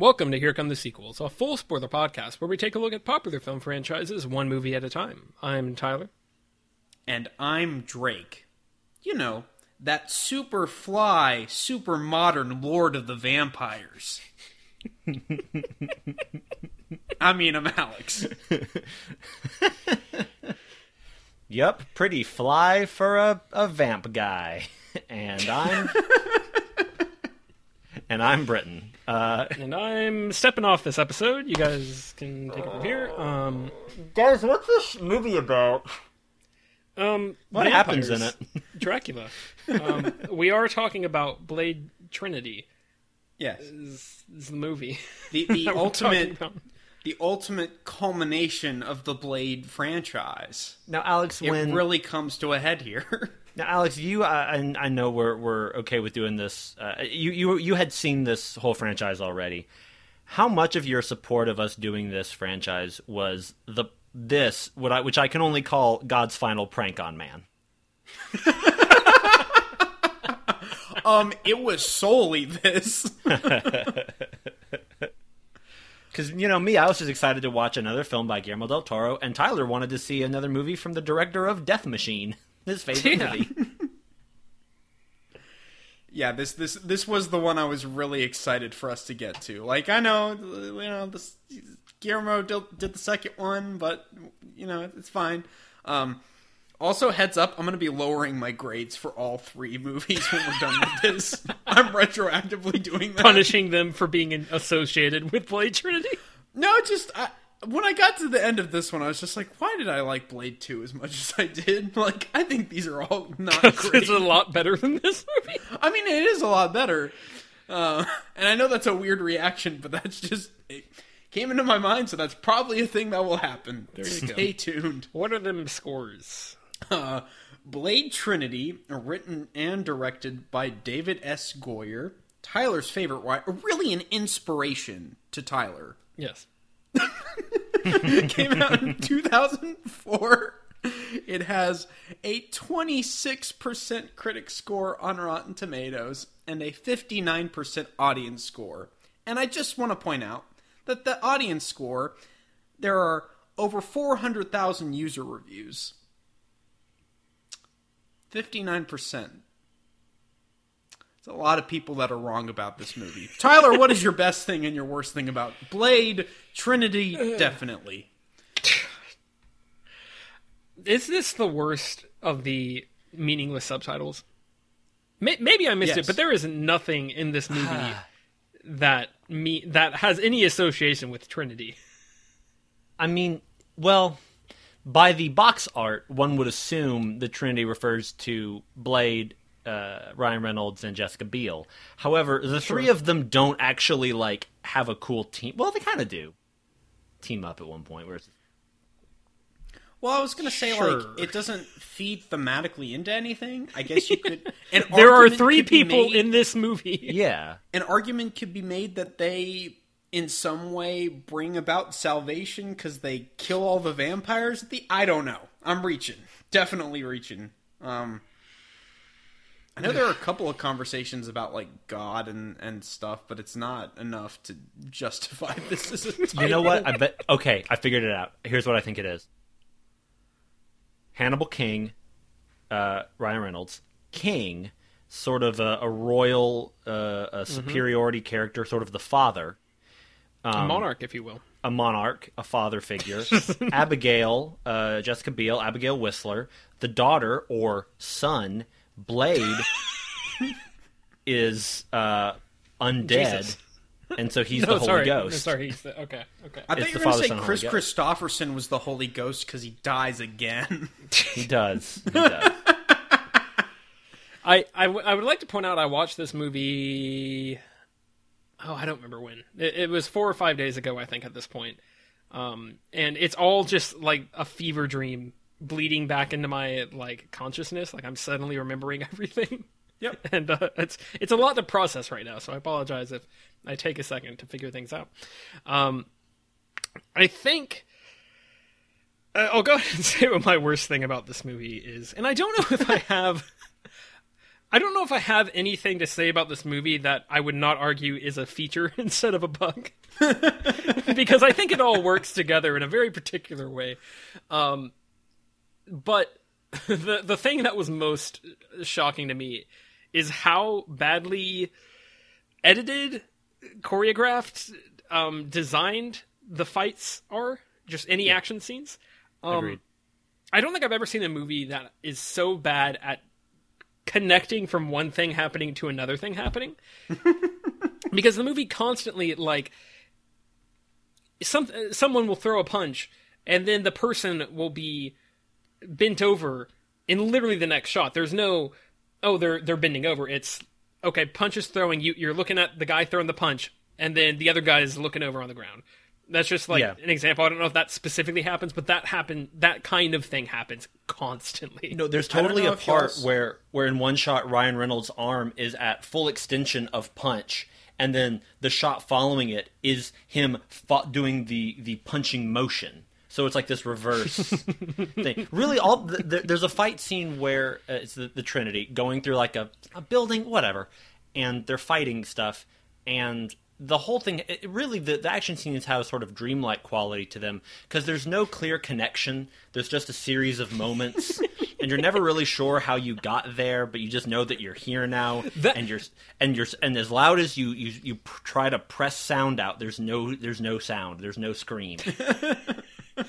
Welcome to Here Come the Sequels, a full spoiler podcast where we take a look at popular film franchises one movie at a time. I'm Tyler. And I'm Drake. You know, that super fly, super modern Lord of the Vampires. I mean, I'm Alex. Yep, pretty fly for a, a vamp guy. And I'm And I'm Britain. Uh, And I'm stepping off this episode. You guys can take it from here. Um, guys, what's this movie about? um, What happens in it? Dracula. Um, we are talking about Blade Trinity. Yes. Is, is the movie The, the ultimate talking about. The ultimate culmination of the Blade franchise. Now, Alex, It when really comes to a head here. now, Alex, you, I, I I know we're we're okay with doing this. Uh, you you you had seen this whole franchise already. How much of your support of us doing this franchise was the this what I which I can only call God's final prank on man? um, it was solely this. Because you know me, I was just excited to watch another film by Guillermo del Toro, and Tyler wanted to see another movie from the director of Death Machine, his favorite Yeah. movie. yeah, this this this was the one I was really excited for us to get to. Like I know, you know, this Guillermo did, did the second one, but you know, it's fine. Um, also, heads up, I'm going to be lowering my grades for all three movies when we're done with this. I'm retroactively doing that. punishing them for being in- associated with Blade Trinity. No, just I, when I got to the end of this one, I was just like, why did I like Blade Two as much as I did? Like, I think these are all not great. it's a lot better than this movie. I mean, it is a lot better. Uh, and I know that's a weird reaction, but that's just it came into my mind, so that's probably a thing that will happen. you go. Stay tuned. What are them scores? Uh, Blade Trinity, written and directed by David S. Goyer, Tyler's favorite writer, really an inspiration to Tyler. Yes. came out in 2004. It has a 26% critic score on Rotten Tomatoes and a 59% audience score. And I just want to point out that the audience score, there are over 400,000 user reviews. 59%. It's a lot of people that are wrong about this movie. Tyler, what is your best thing and your worst thing about Blade Trinity? Definitely. Is this the worst of the meaningless subtitles? Maybe I missed Yes. it, but there is nothing in this movie that me that has any association with Trinity. I mean, well, by the box art, one would assume the Trinity refers to Blade, uh, Ryan Reynolds, and Jessica Biel. However, the three of them don't actually like have a cool team. Well, they kind of do team up at one point. Where it's, Well, I was gonna say Sure. like it doesn't feed thematically into anything. I guess you could. There are three people made- in this movie. yeah, An argument could be made that they, in some way, bring about salvation because they kill all the vampires. At the I don't know. I'm reaching. Definitely reaching. Um, I know there are a couple of conversations about like God and and stuff, but it's not enough to justify this as a title. you know what? I bet. Okay, I figured it out. Here's what I think it is: Hannibal King, uh, Ryan Reynolds, King, sort of a, a royal, uh, a superiority character, sort of the father. A monarch, if you will. a monarch, a father figure. Abigail, uh, Jessica Biel, Abigail Whistler. The daughter or son, Blade, is uh, undead, Jesus. and so he's No, the Holy sorry. No, Ghost. sorry. he's the- okay. Okay. I It's thought you the were going to say Kris Kristofferson was the Holy Ghost because he dies again. He does. He does. I, I, w- I would like to point out I watched this movie. Oh, I don't remember when. It, it was four or five days ago, I think, at this point. Um, and it's all just like a fever dream bleeding back into my like consciousness. Like I'm suddenly remembering everything. Yep. and uh, it's it's a lot to process right now. So I apologize if I take a second to figure things out. Um, I think. Uh, I'll go ahead and say what my worst thing about this movie is, and I don't know if I have I don't know if I have anything to say about this movie that I would not argue is a feature instead of a bug. because I think it all works together in a very particular way. Um, but the the thing that was most shocking to me is how badly edited, choreographed, um, designed the fights are. Just any action scenes. Um, Agreed. I don't think I've ever seen a movie that is so bad at connecting from one thing happening to another thing happening. because the movie constantly like some someone will throw a punch and then the person will be bent over in literally the next shot. There's no oh they're they're bending over. It's okay, punch is throwing you you're looking at the guy throwing the punch and then the other guy is looking over on the ground. That's just like Yeah. an example. I don't know if that specifically happens, but that happen that kind of thing happens constantly. No, there's totally a part s- where where in one shot Ryan Reynolds' arm is at full extension of punch, and then the shot following it is him fo- doing the the punching motion. So it's like this reverse thing. Really, all th- th- there's a fight scene where uh, it's the, the Trinity going through like a, a building, whatever, and they're fighting stuff, and the whole thing. It, really, the, the action scenes have a sort of dreamlike quality to them because there's no clear connection. There's just a series of moments, and you're never really sure how you got there, but you just know that you're here now, That- and you're and you're and as loud as you you you pr- try to press sound out, there's no there's no sound, there's no scream.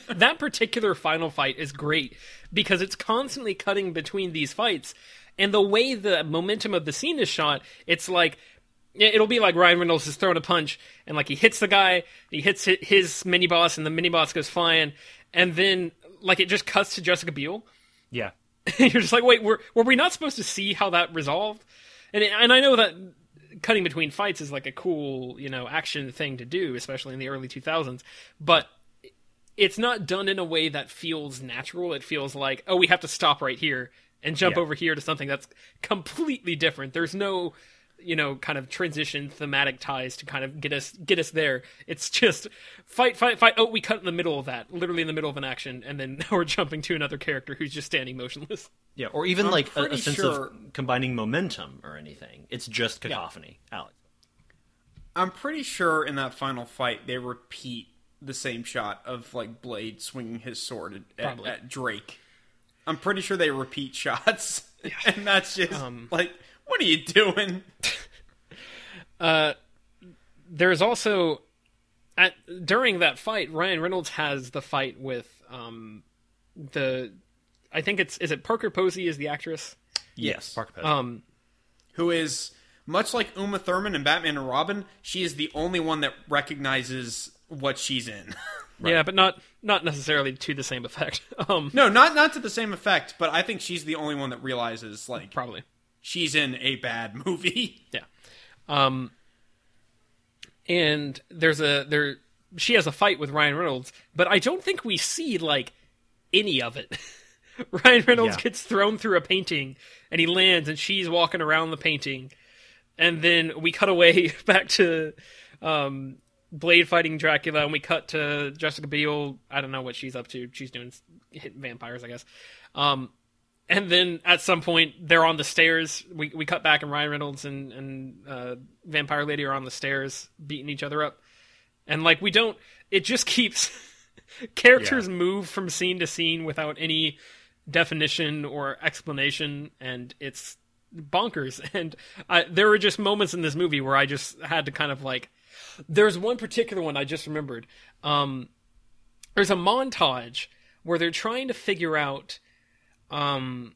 that particular final fight is great because it's constantly cutting between these fights and the way the momentum of the scene is shot it's like it'll be like Ryan Reynolds is throwing a punch and like he hits the guy he hits his mini boss and the mini boss goes flying and then like it just cuts to Jessica Biel yeah. you're just like wait were were we not supposed to see how that resolved and and I know that cutting between fights is like a cool you know action thing to do especially in the early 2000s but it's not done in a way that feels natural. It feels like, oh, we have to stop right here and jump Yeah. over here to something that's completely different. There's no, you know, kind of transition thematic ties to kind of get us get us there. It's just fight, fight, fight. Oh, we cut in the middle of that, literally in the middle of an action, and then now we're jumping to another character who's just standing motionless. Yeah, or even I'm like a, a sense sure- of combining momentum or anything. It's just cacophony. Alex. I'm pretty sure in that final fight they repeat the same shot of like Blade swinging his sword at, at, at Drake. I'm pretty sure they repeat shots, and that's just Um, like, what are you doing? uh, There's also at during that fight, Ryan Reynolds has the fight with um the I think it's is it Parker Posey is the actress. Yes, Parker Posey. Um Who is much like Uma Thurman in Batman and Robin? She is the only one that recognizes what she's in. Yeah, but not not necessarily to the same effect. Um, no, not not to the same effect, but I think she's the only one that realizes like probably. She's in a bad movie. Yeah. Um, and there's a there she has a fight with Ryan Reynolds, but I don't think we see like any of it. Ryan Reynolds Yeah. gets thrown through a painting and he lands and she's walking around the painting. And then we cut away back to um Blade fighting Dracula and we cut to Jessica Biel. I don't know what she's up to. She's doing hitting vampires, I guess. Um and then at some point they're on the stairs. We we cut back and Ryan Reynolds and and uh, Vampire Lady are on the stairs beating each other up, and like we don't. It just keeps characters move from scene to scene without any definition or explanation, and it's bonkers. And I, there were just moments in this movie where I just had to kind of like. There's one particular one I just remembered. Um, there's a montage where they're trying to figure out um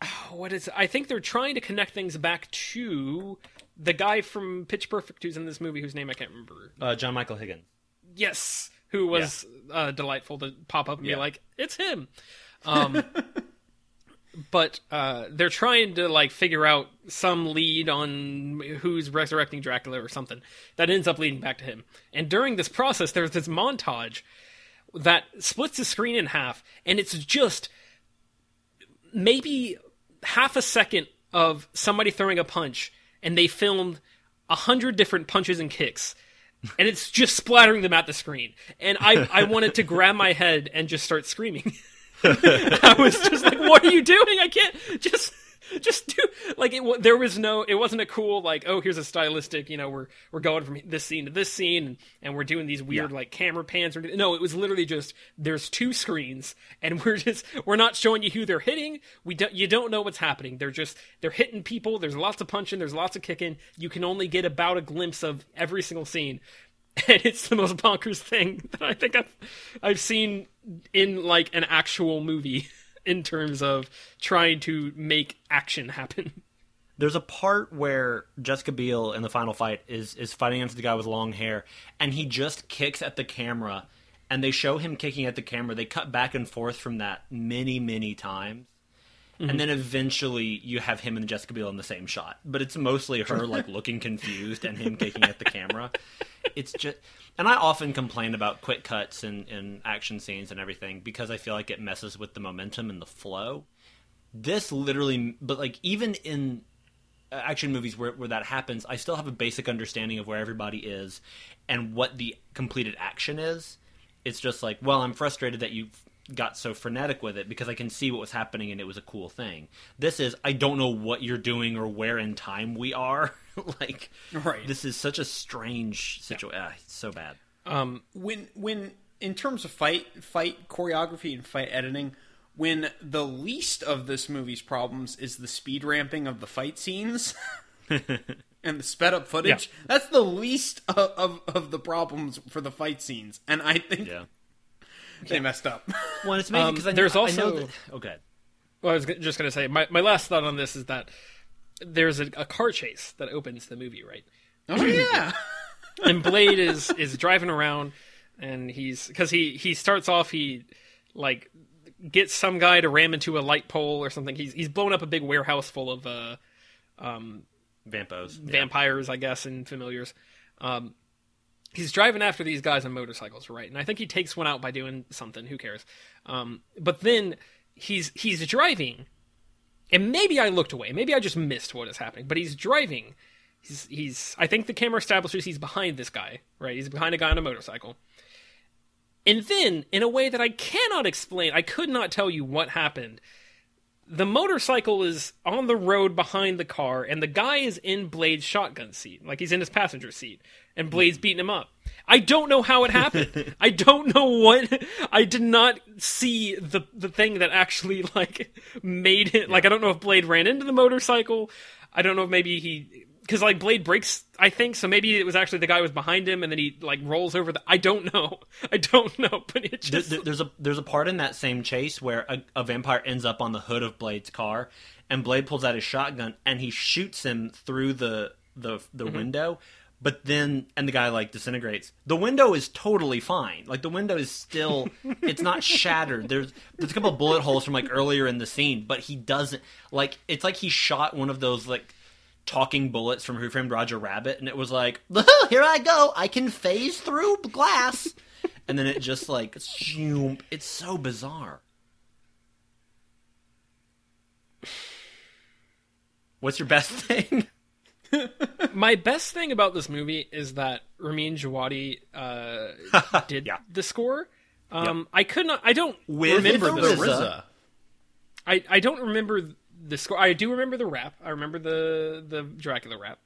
what is I think they're trying to connect things back to the guy from Pitch Perfect who's in this movie whose name I can't remember. Uh, John Michael Higgins. Yes, who was uh, delightful to pop up and Yeah. be like, "It's him." Um but uh they're trying to like figure out some lead on who's resurrecting Dracula or something that ends up leading back to him. And during this process there's this montage that splits the screen in half and it's just maybe half a second of somebody throwing a punch and they filmed a hundred different punches and kicks and it's just splattering them at the screen. And i i wanted to grab my head and just start screaming. I was just like what are you doing? I can't just just do like it. There was no. It wasn't a cool like. Oh, here's a stylistic. You know, we're we're going from this scene to this scene, and, and we're doing these weird Yeah. like camera pans. Or no, it was literally just there's two screens, and we're just we're not showing you who they're hitting. We don't. You don't know what's happening. They're just they're hitting people. There's lots of punching. There's lots of kicking. You can only get about a glimpse of every single scene. And it's the most bonkers thing that I think I've I've seen in like an actual movie in terms of trying to make action happen. There's a part where Jessica Biel in the final fight is is fighting against the guy with long hair, and he just kicks at the camera, and they show him kicking at the camera. They cut back and forth from that many, many times, and mm-hmm. then eventually you have him and Jessica Biel in the same shot. But it's mostly her like looking confused and him kicking at the camera. It's just, and I often complain about quick cuts and, and action scenes and everything because I feel like it messes with the momentum and the flow. This literally but like even in uh, action movies where, where that happens i still have a basic understanding of where everybody is and what the completed action is. It's just like well i'm frustrated that you got so frenetic with it because i can see what was happening and it was a cool thing. This is i don't know what you're doing or where in time we are. Like Right. this is such a strange situation ah, it's so bad. Um, when when in terms of fight fight choreography and fight editing when the least of this movie's problems is the speed ramping of the fight scenes and the sped up footage Yeah. that's the least of, of, of the problems for the fight scenes. And i think yeah they messed up well it's amazing Um, because I, there's I know also- that, okay well, I was just going to say my, my last thought on this is that there's a, a car chase that opens the movie, right? oh yeah and Blade is is driving around, and he's because he he starts off he like gets some guy to ram into a light pole or something. He's he's blown up a big warehouse full of uh, vampos yeah. vampires, I guess, and familiars. Um, he's driving after these guys on motorcycles, right? And I think he takes one out by doing something. Who cares? Um, but then he's he's driving, and maybe I looked away. Maybe I just missed what is happening. But he's driving. He's he's. I think the camera establishes he's behind this guy, right? He's behind a guy on a motorcycle. And then, in a way that I cannot explain, I could not tell you what happened the motorcycle is on the road behind the car, and the guy is in Blade's shotgun seat, like he's in his passenger seat, and Blade's beating him up. I don't know how it happened. I don't know what. I did not see the the thing that actually like made it. Like I don't know if Blade ran into the motorcycle. I don't know if maybe he because like Blade breaks. I think so. Maybe it was actually the guy was behind him, and then he like rolls over the. I don't know. I don't know. But it just there- there's a there's a part in that same chase where a, a vampire ends up on the hood of Blade's car, and Blade pulls out his shotgun and he shoots him through the the the Mm-hmm. window. But then, and the guy like disintegrates. The window is totally fine. Like the window is still, it's not shattered. There's there's a couple bullet holes from like earlier in the scene, but he doesn't like. It's like he shot one of those like talking bullets from Who Framed Roger Rabbit, and it was like, here I go, I can phase through glass, and then it just like, it's so bizarre. What's your best thing? my best thing about this movie is that Ramin Djawadi uh, did Yeah. the score. Um, I could not. I don't With remember the the. RZA. I I don't remember the score. I do remember the rap. I remember the the Dracula rap.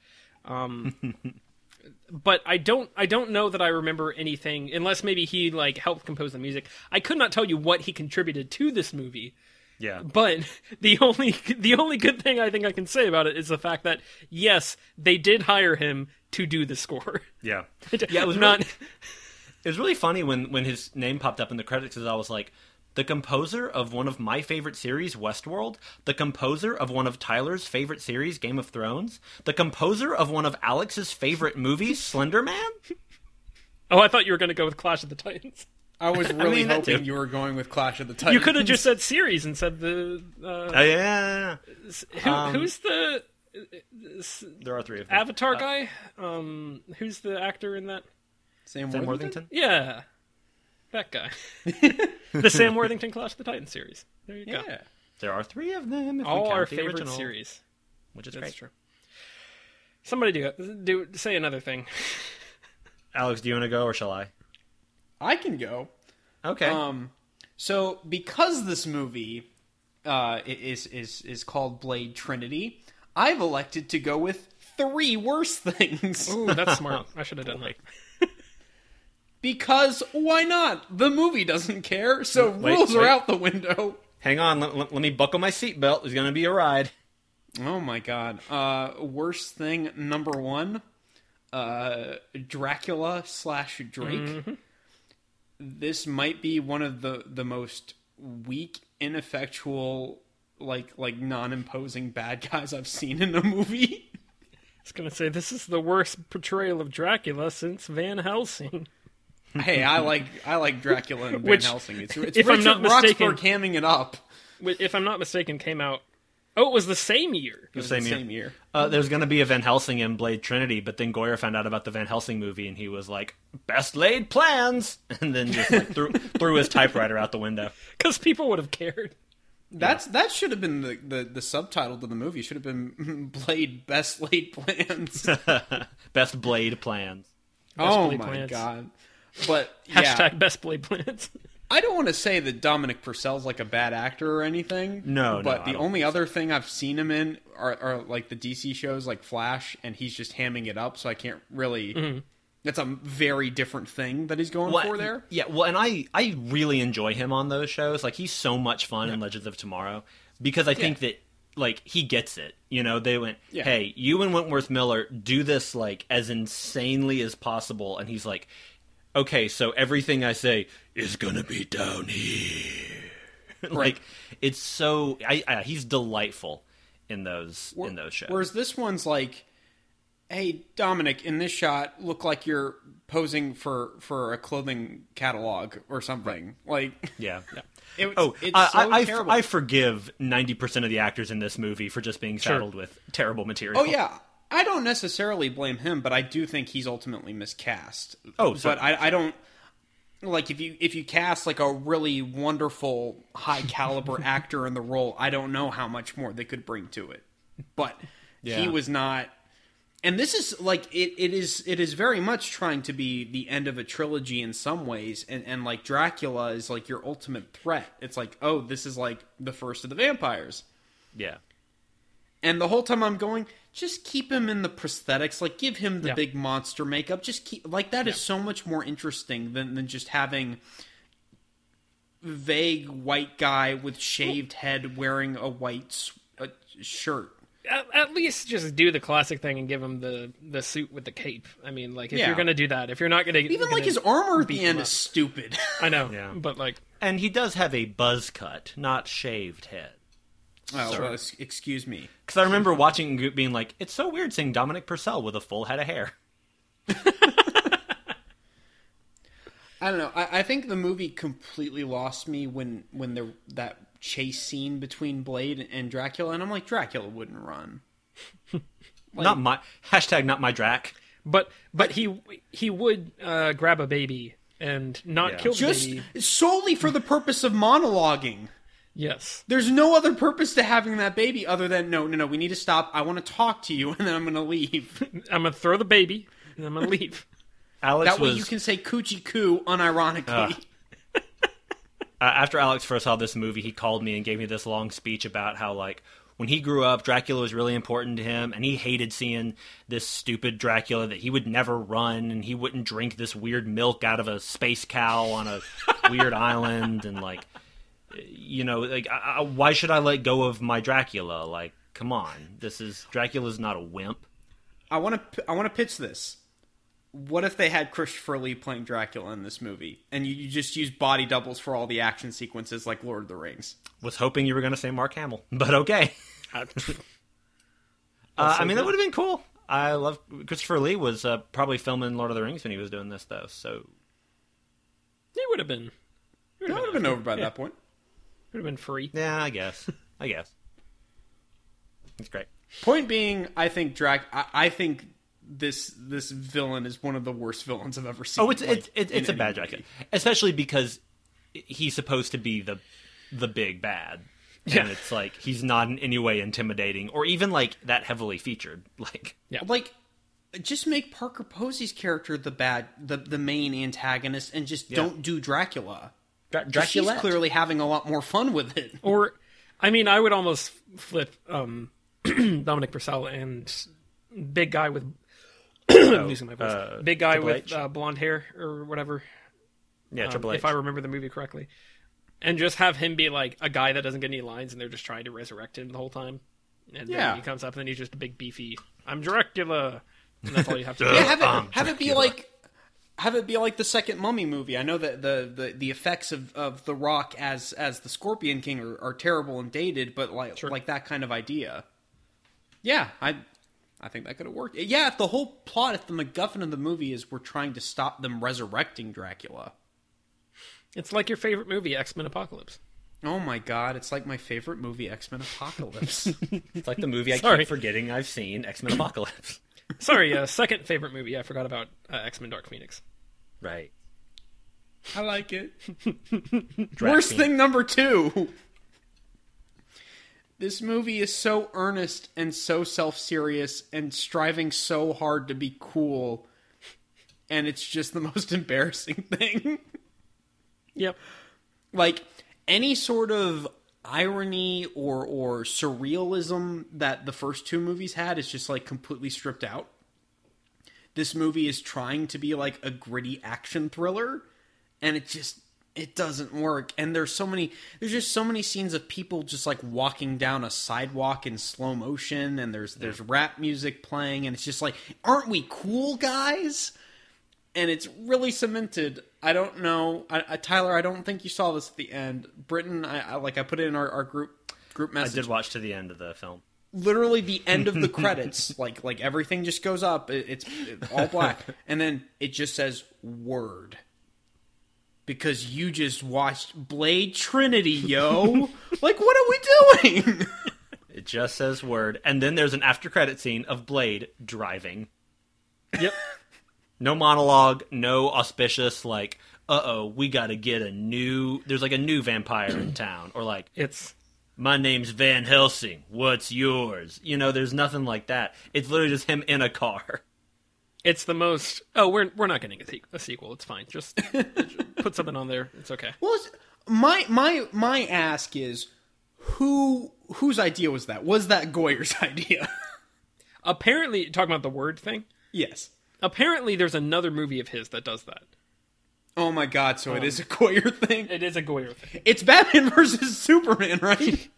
Um, but I don't. I don't know that I remember anything unless maybe he like helped compose the music. I could not tell you what he contributed to this movie. Yeah. But the only the only good thing I think I can say about it is the fact that yes, they did hire him to do the score. Yeah. Yeah, it was not. really- It was really funny when when his name popped up in the credits because I was like, the composer of one of my favorite series, Westworld, the composer of one of Tyler's favorite series, Game of Thrones, the composer of one of Alex's favorite movies, Slender Man. Oh, I thought you were going to go with Clash of the Titans. I was really mean, hoping you were going with clash of the titans You could have just said series and said the. Uh, Oh, yeah, who, um, who's the there are three of them. Avatar guy? Um, who's the actor in that? sam, Sam worthington, Worthington. Yeah, that guy. the Sam Worthington Clash of the Titans series. There you go. yeah There are three of them. If we All count our the favorite original, series. which is That's great. true. Somebody do do say another thing. Alex, do you want to go or shall I? I can go Okay. Um, so because this movie uh, is is is called Blade Trinity. I've elected to go with three worse things Ooh, that's smart. I should have done that. because why not? The movie doesn't care, so Wait, rules wait. are out the window. Hang on, let, let- let me buckle my seatbelt. There's going to be a ride. Oh my god. Uh, worst thing number one, uh, Dracula slash Drake. This might be one of the the most weak, ineffectual, like like non imposing bad guys I've seen in a movie. I was gonna say this is the worst portrayal of Dracula since Van Helsing. hey, I like I like Dracula and Van Which, Helsing. It's, it's if I'm not mistaken- Roxburgh hamming it up. If I'm not mistaken, came out. Oh, it was the same year. It was Same the year. same year. Uh, there's going to be a Van Helsing in Blade Trinity, but then Goyer found out about the Van Helsing movie, and he was like, "Best laid plans," and then just like threw threw his typewriter out the window. Because people would have cared. That's that should have been the, the, the subtitle to the movie. Should have been Blade Best Laid Plans. Best blade plans. oh Blade my Plans. god! But yeah, Hashtag best blade plans. I don't want to say that Dominic Purcell's like a bad actor or anything. No, no, but I the only other thing I've seen him in are, are like the DC shows like Flash, and he's just hamming it up. So I can't really. Mm-hmm. That's a very different thing that he's going Well, for there. Yeah, well, and I I really enjoy him on those shows. Like he's so much fun in Legends of Tomorrow because I think that like he gets it. You know, they went, Yeah. "Hey, you and Wentworth Miller do this like as insanely as possible," and he's like, "Okay, so everything I say is gonna be down here." like it's so I, I he's delightful in those in those shows. Whereas this one's like, hey Dominic, in this shot, look like you're posing for for a clothing catalog or something. Like, yeah. it, Oh, it's I, so I, I, terrible. I forgive ninety percent of the actors in this movie for just being saddled with terrible material. Oh yeah, I don't necessarily blame him, but I do think he's ultimately miscast. Oh, but. I, I don't like if you if you cast like a really wonderful high caliber actor in the role. I don't know how much more they could bring to it, but he was not. And this is like it, it is it is very much trying to be the end of a trilogy in some ways, and and like Dracula is like your ultimate threat. It's like oh, this is like the first of the vampires. yeah. And the whole time I'm going, just keep him in the prosthetics. Like, give him the Yeah. big monster makeup. Just keep like that is so much more interesting than than just having vague white guy with shaved head wearing a white uh, shirt. At, at least just do the classic thing and give him the the suit with the cape. I mean, like if Yeah. you're gonna do that, if you're not gonna Even gonna like his armor at the end is stupid. I know, Yeah. but like And he does have a buzz cut, not shaved head. Oh, well, excuse me. Because I remember watching and being like, it's so weird seeing Dominic Purcell with a full head of hair. I don't know. I, I think the movie completely lost me when when the that chase scene between Blade and Dracula, and I'm like, Dracula wouldn't run. not my hashtag not my Drac. but but he he would uh, grab a baby and not Yeah. kill the Just baby. solely for the purpose of monologuing. Yes, There's no other purpose to having that baby other than no, no, no. We need to stop. I want to talk to you, and then I'm going to leave. I'm gonna throw the baby and I'm gonna leave. Alex That way, was you can say coochie coo unironically. uh, after Alex first saw this movie, he called me and gave me this long speech about how like when he grew up, Dracula was really important to him, and he hated seeing this stupid Dracula that he would never run, and he wouldn't drink this weird milk out of a space cow on a weird island, and like, you know, like, I, I, why should I let go of my Dracula? Like, come on, this is Dracula's not a wimp. I want to. I want to pitch this. What if they had Christopher Lee playing Dracula in this movie, and you, you just use body doubles for all the action sequences, like Lord of the Rings? Was hoping you were going to say Mark Hamill, but okay. I- Uh, I mean, that would have been cool. I love Christopher Lee was uh, probably filming Lord of the Rings when he was doing this, though. So It would have been. That would have been over by that point. Would have been free. yeah, I guess. I guess it's great. Point being, I think Drac. I, I think this this villain is one of the worst villains I've ever seen. Oh, it's like, it's it's, it's a bad movie. Dracula, especially because he's supposed to be the the big bad, Yeah. and it's like he's not in any way intimidating or even like that heavily featured. Like, Yeah. Like, just make Parker Posey's character the bad, the the main antagonist, and just don't do Dracula. Dra- 'Cause She's clearly having a lot more fun with it. Or I mean, I would almost flip um, Dominic Purcell and big guy with I'm losing my voice. uh, big guy Triple with uh, blonde hair or whatever. Yeah, um, Triple H. if I remember the movie correctly, and just have him be like a guy that doesn't get any lines, and they're just trying to resurrect him the whole time. And Yeah. then he comes up, and then he's just a big beefy. I'm Dracula, and that's all you have to do. Yeah, have it have it be like have it be like the second Mummy movie. I know that the, the, the effects of, of the Rock as as the Scorpion King are, are terrible and dated, but like Sure. like that kind of idea. Yeah, I I think that could have worked. Yeah, if the whole plot, if the MacGuffin of the movie is we're trying to stop them resurrecting Dracula. It's like your favorite movie, X Men Apocalypse. Oh my god, it's like my favorite movie, X Men Apocalypse. It's like the movie I Sorry. keep forgetting I've seen, X Men Apocalypse. Sorry, uh, second favorite movie. I forgot about uh, X Men Dark Phoenix. Right. I like it. Worst Phoenix. thing number two. This movie is so earnest and so self serious and striving so hard to be cool, and it's just the most embarrassing thing. Yep. like any sort of irony or or surrealism that the first two movies had is just like completely stripped out. This movie is trying to be like a gritty action thriller and it just it doesn't work. And there's so many there's just so many scenes of people just like walking down a sidewalk in slow motion and there's there's rap music playing and it's just like aren't we cool guys and it's really cemented. I don't know, I, I, Tyler. I don't think you saw this at the end. Britain, I, I like I put it in our, our group group message. I did watch to the end of the film. Literally the end of the credits, like like everything just goes up. It, it's it's all black, and then it just says word. Because you just watched Blade Trinity, yo! like, what are we doing? It just says word, and then there's an after credit scene of Blade driving. Yep. No monologue, no auspicious like, uh oh, we got to get a new. There's like a new vampire in town, or like, It's my name's Van Helsing. What's yours? You know, there's nothing like that. It's literally just him in a car. it's the most. Oh, we're we're not getting a, se- a sequel. It's fine. Just put something on there. It's okay. Well, it's- my my my ask is, who whose idea was that? Was that Goyer's idea? Apparently, talking about the word thing. yes. Apparently, there's another movie of his that does that. Oh my god! So it is a Goyer thing. It is a Goyer thing. It's Batman versus Superman, right?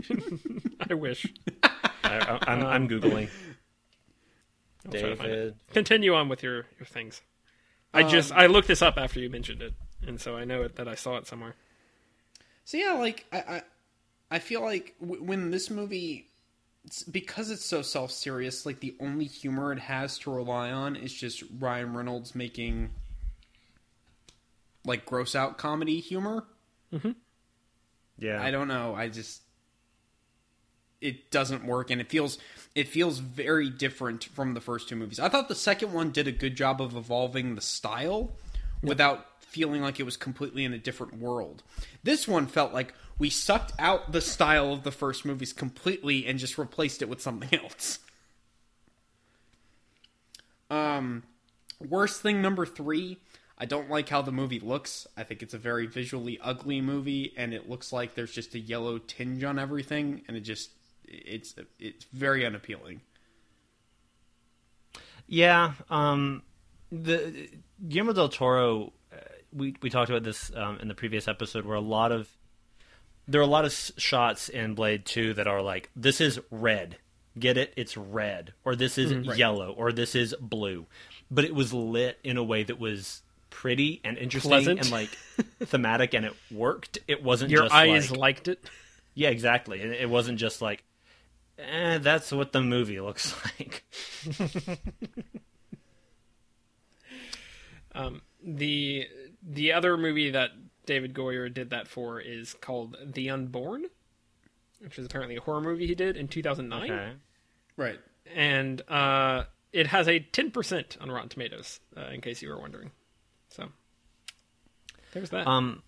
I wish. I, I, I'm, I'm googling. I'll try to find it. David. Continue on with your your things. I um, just I looked this up after you mentioned it, and so I know it, that I saw it somewhere. so yeah, like I I, I feel like w- when this movie, it's, because it's so self serious, like the only humor it has to rely on is just Ryan Reynolds making like gross out comedy humor. Mm-hmm. Yeah. I don't know. I just it doesn't work and it feels it feels very different from the first two movies. I thought the second one did a good job of evolving the style without feeling like it was completely in a different world. This one felt like we sucked out the style of the first movies completely and just replaced it with something else. Um worst thing number 3 I don't like how the movie looks. I think it's a very visually ugly movie, and it looks like there's just a yellow tinge on everything, and it just it's it's very unappealing. Yeah, um, the Guillermo del Toro. Uh, we we talked about this um, in the previous episode, where a lot of there are a lot of shots in Blade Two that are like, "This is red, get it? It's red," or "This is yellow," or "This is blue," but it was lit in a way that was pretty and interesting Pleasant. and like thematic, and it worked. It wasn't Your eyes like, liked it. yeah, exactly. And it wasn't just like, eh, that's what the movie looks like. the the other movie that David Goyer did that for is called The Unborn, which is apparently a horror movie he did in 2009, Okay. Right. and uh, it has a 10% on Rotten Tomatoes, uh, in case you were wondering. So there's that. Um,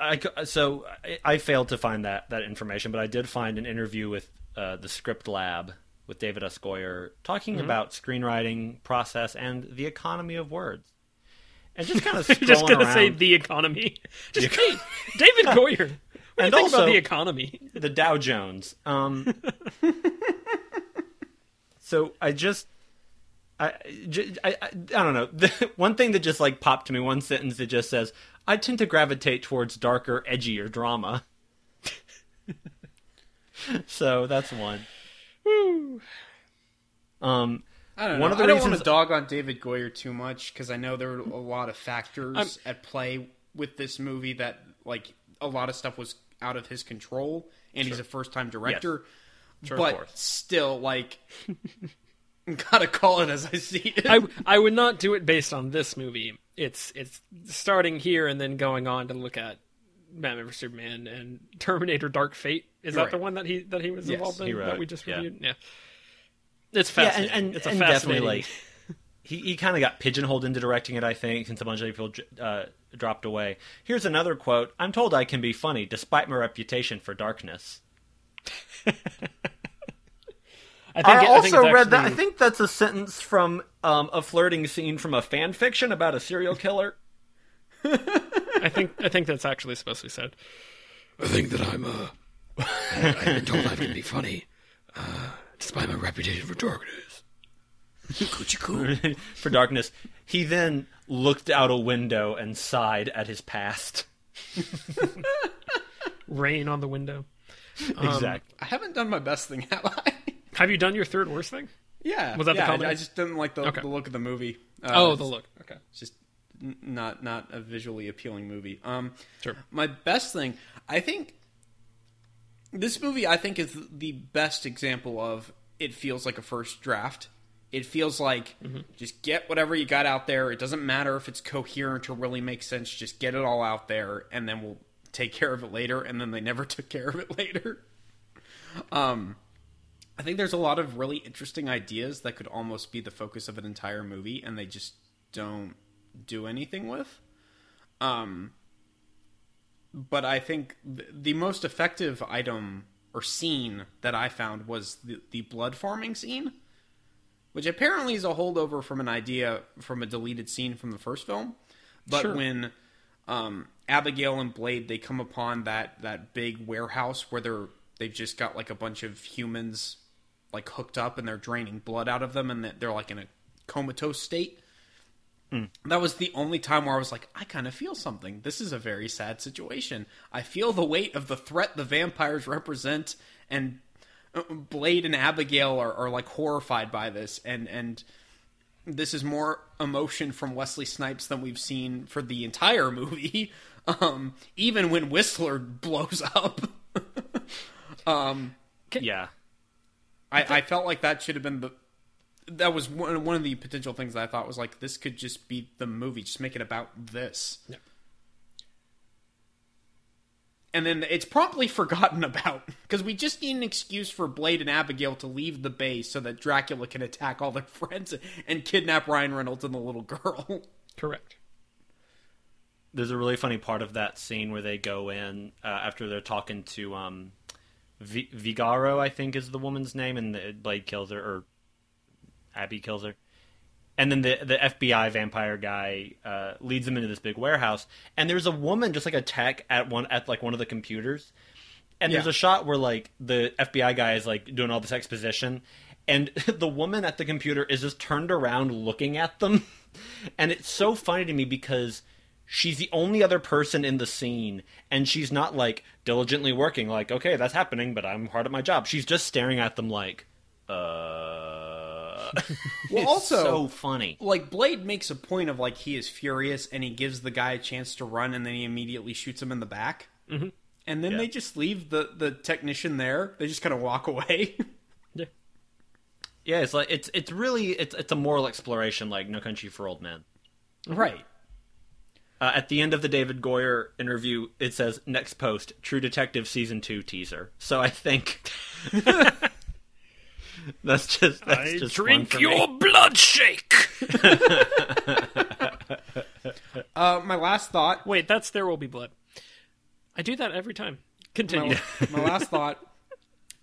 I so I, I failed to find that that information, but I did find an interview with uh, the Script Lab with David S. Goyer talking Mm-hmm. about screenwriting process and the economy of words, and just kind of just gonna around. say the economy. Just hey, David Goyer. and Think also about the economy. the Dow Jones. Um, so I just, I, j- I, I, I don't know. The, one thing that just like popped to me, one sentence that just says, "I tend to gravitate towards darker, edgier drama." so that's one. Um, I don't know. One of the I don't reasons- want to dog on David Goyer too much because I know there were a lot of factors I'm- at play with this movie that, like, a lot of stuff was out of his control, and he's a first-time director. Sure, but still, like, gotta call it as I see it. I I would not do it based on this movie. It's it's starting here and then going on to look at Batman vs Superman and Terminator: Dark Fate. Is that Right. the one that he that he was Yes, involved in he that we just yeah. reviewed? Yeah. It's yeah, and, and, it's a and fascinating. definitely like he, he kind of got pigeonholed into directing it. I think since a bunch of people uh, dropped away. Here's another quote: "I'm told I can be funny despite my reputation for darkness." I think, I it- also think it's read that. I think that's a sentence from um, a flirting scene from a fan fiction about a serial killer. I think I think that's actually supposed to be said. I think that I'm, uh, I've been told I can be funny, uh, despite my reputation for darkness. Coochie coo. for darkness. He then looked out a window and sighed at his past. Rain on the window. exactly. I haven't done my best thing, have I? Have you done your third worst thing? yeah. Was that the yeah, I- comedy? I just didn't like the, Okay. the look of the movie. Uh, oh, the look. Okay. It's just not not a visually appealing movie. Um, Sure. My best thing, I think, this movie I think is the best example of it feels like a first draft. It feels like just get whatever you got out there. It doesn't matter if it's coherent or really makes sense. Just get it all out there, and then we'll take care of it later. And then they never took care of it later. Um, I think there's a lot of really interesting ideas that could almost be the focus of an entire movie, and they just don't do anything with. Um, but I think th- the most effective item or scene that I found was the, the blood farming scene, which apparently is a holdover from an idea from a deleted scene from the first film. But Sure. when um, Abigail and Blade they come upon that that big warehouse where they're they've just got like a bunch of humans like hooked up and they're draining blood out of them and they're like in a comatose state. That was the only time where I was like, I kind of feel something. This is a very sad situation. I feel the weight of the threat the vampires represent, and uh, Blade and Abigail are, are like horrified by this, and and this is more emotion from Wesley Snipes than we've seen for the entire movie. Um, even when Whistler blows up, Yeah. I, I felt like that should have been the. That was one, one of the potential things that I thought was like this could just be the movie. Just make it about this. Yeah. And then it's promptly forgotten about because we just need an excuse for Blade and Abigail to leave the base so that Dracula can attack all their friends and kidnap Ryan Reynolds and the little girl. Correct. There's a really funny part of that scene where they go in uh, after they're talking to um, v- Vigaro, I think is the woman's name, and the, Blade kills her or Abby kills her. And then the the FBI vampire guy uh, leads them into this big warehouse, and there's a woman just like a tech at one at like one of the computers, and there's Yeah. a shot where like the FBI guy is like doing all this exposition, and the woman at the computer is just turned around looking at them, and it's so funny to me because she's the only other person in the scene, and she's not like diligently working, like okay that's happening, but I'm hard at my job. She's just staring at them like, uh. Well, It's also, so funny. like Blade makes a point of like he is furious and he gives the guy a chance to run and then he immediately shoots him in the back. Mm-hmm. And then Yeah. they just leave the the technician there. They just kind of walk away. Yeah. Yeah, it's like it's it's really it's it's a moral exploration like No Country for Old Men. right. Uh, at the end of the David Goyer interview, it says next post True Detective season two teaser. So I think that's just that's I just drink fun for your me. blood shake. Uh, my last thought. Wait, that's There Will Be Blood. I do that every time. Continue. My, my last thought.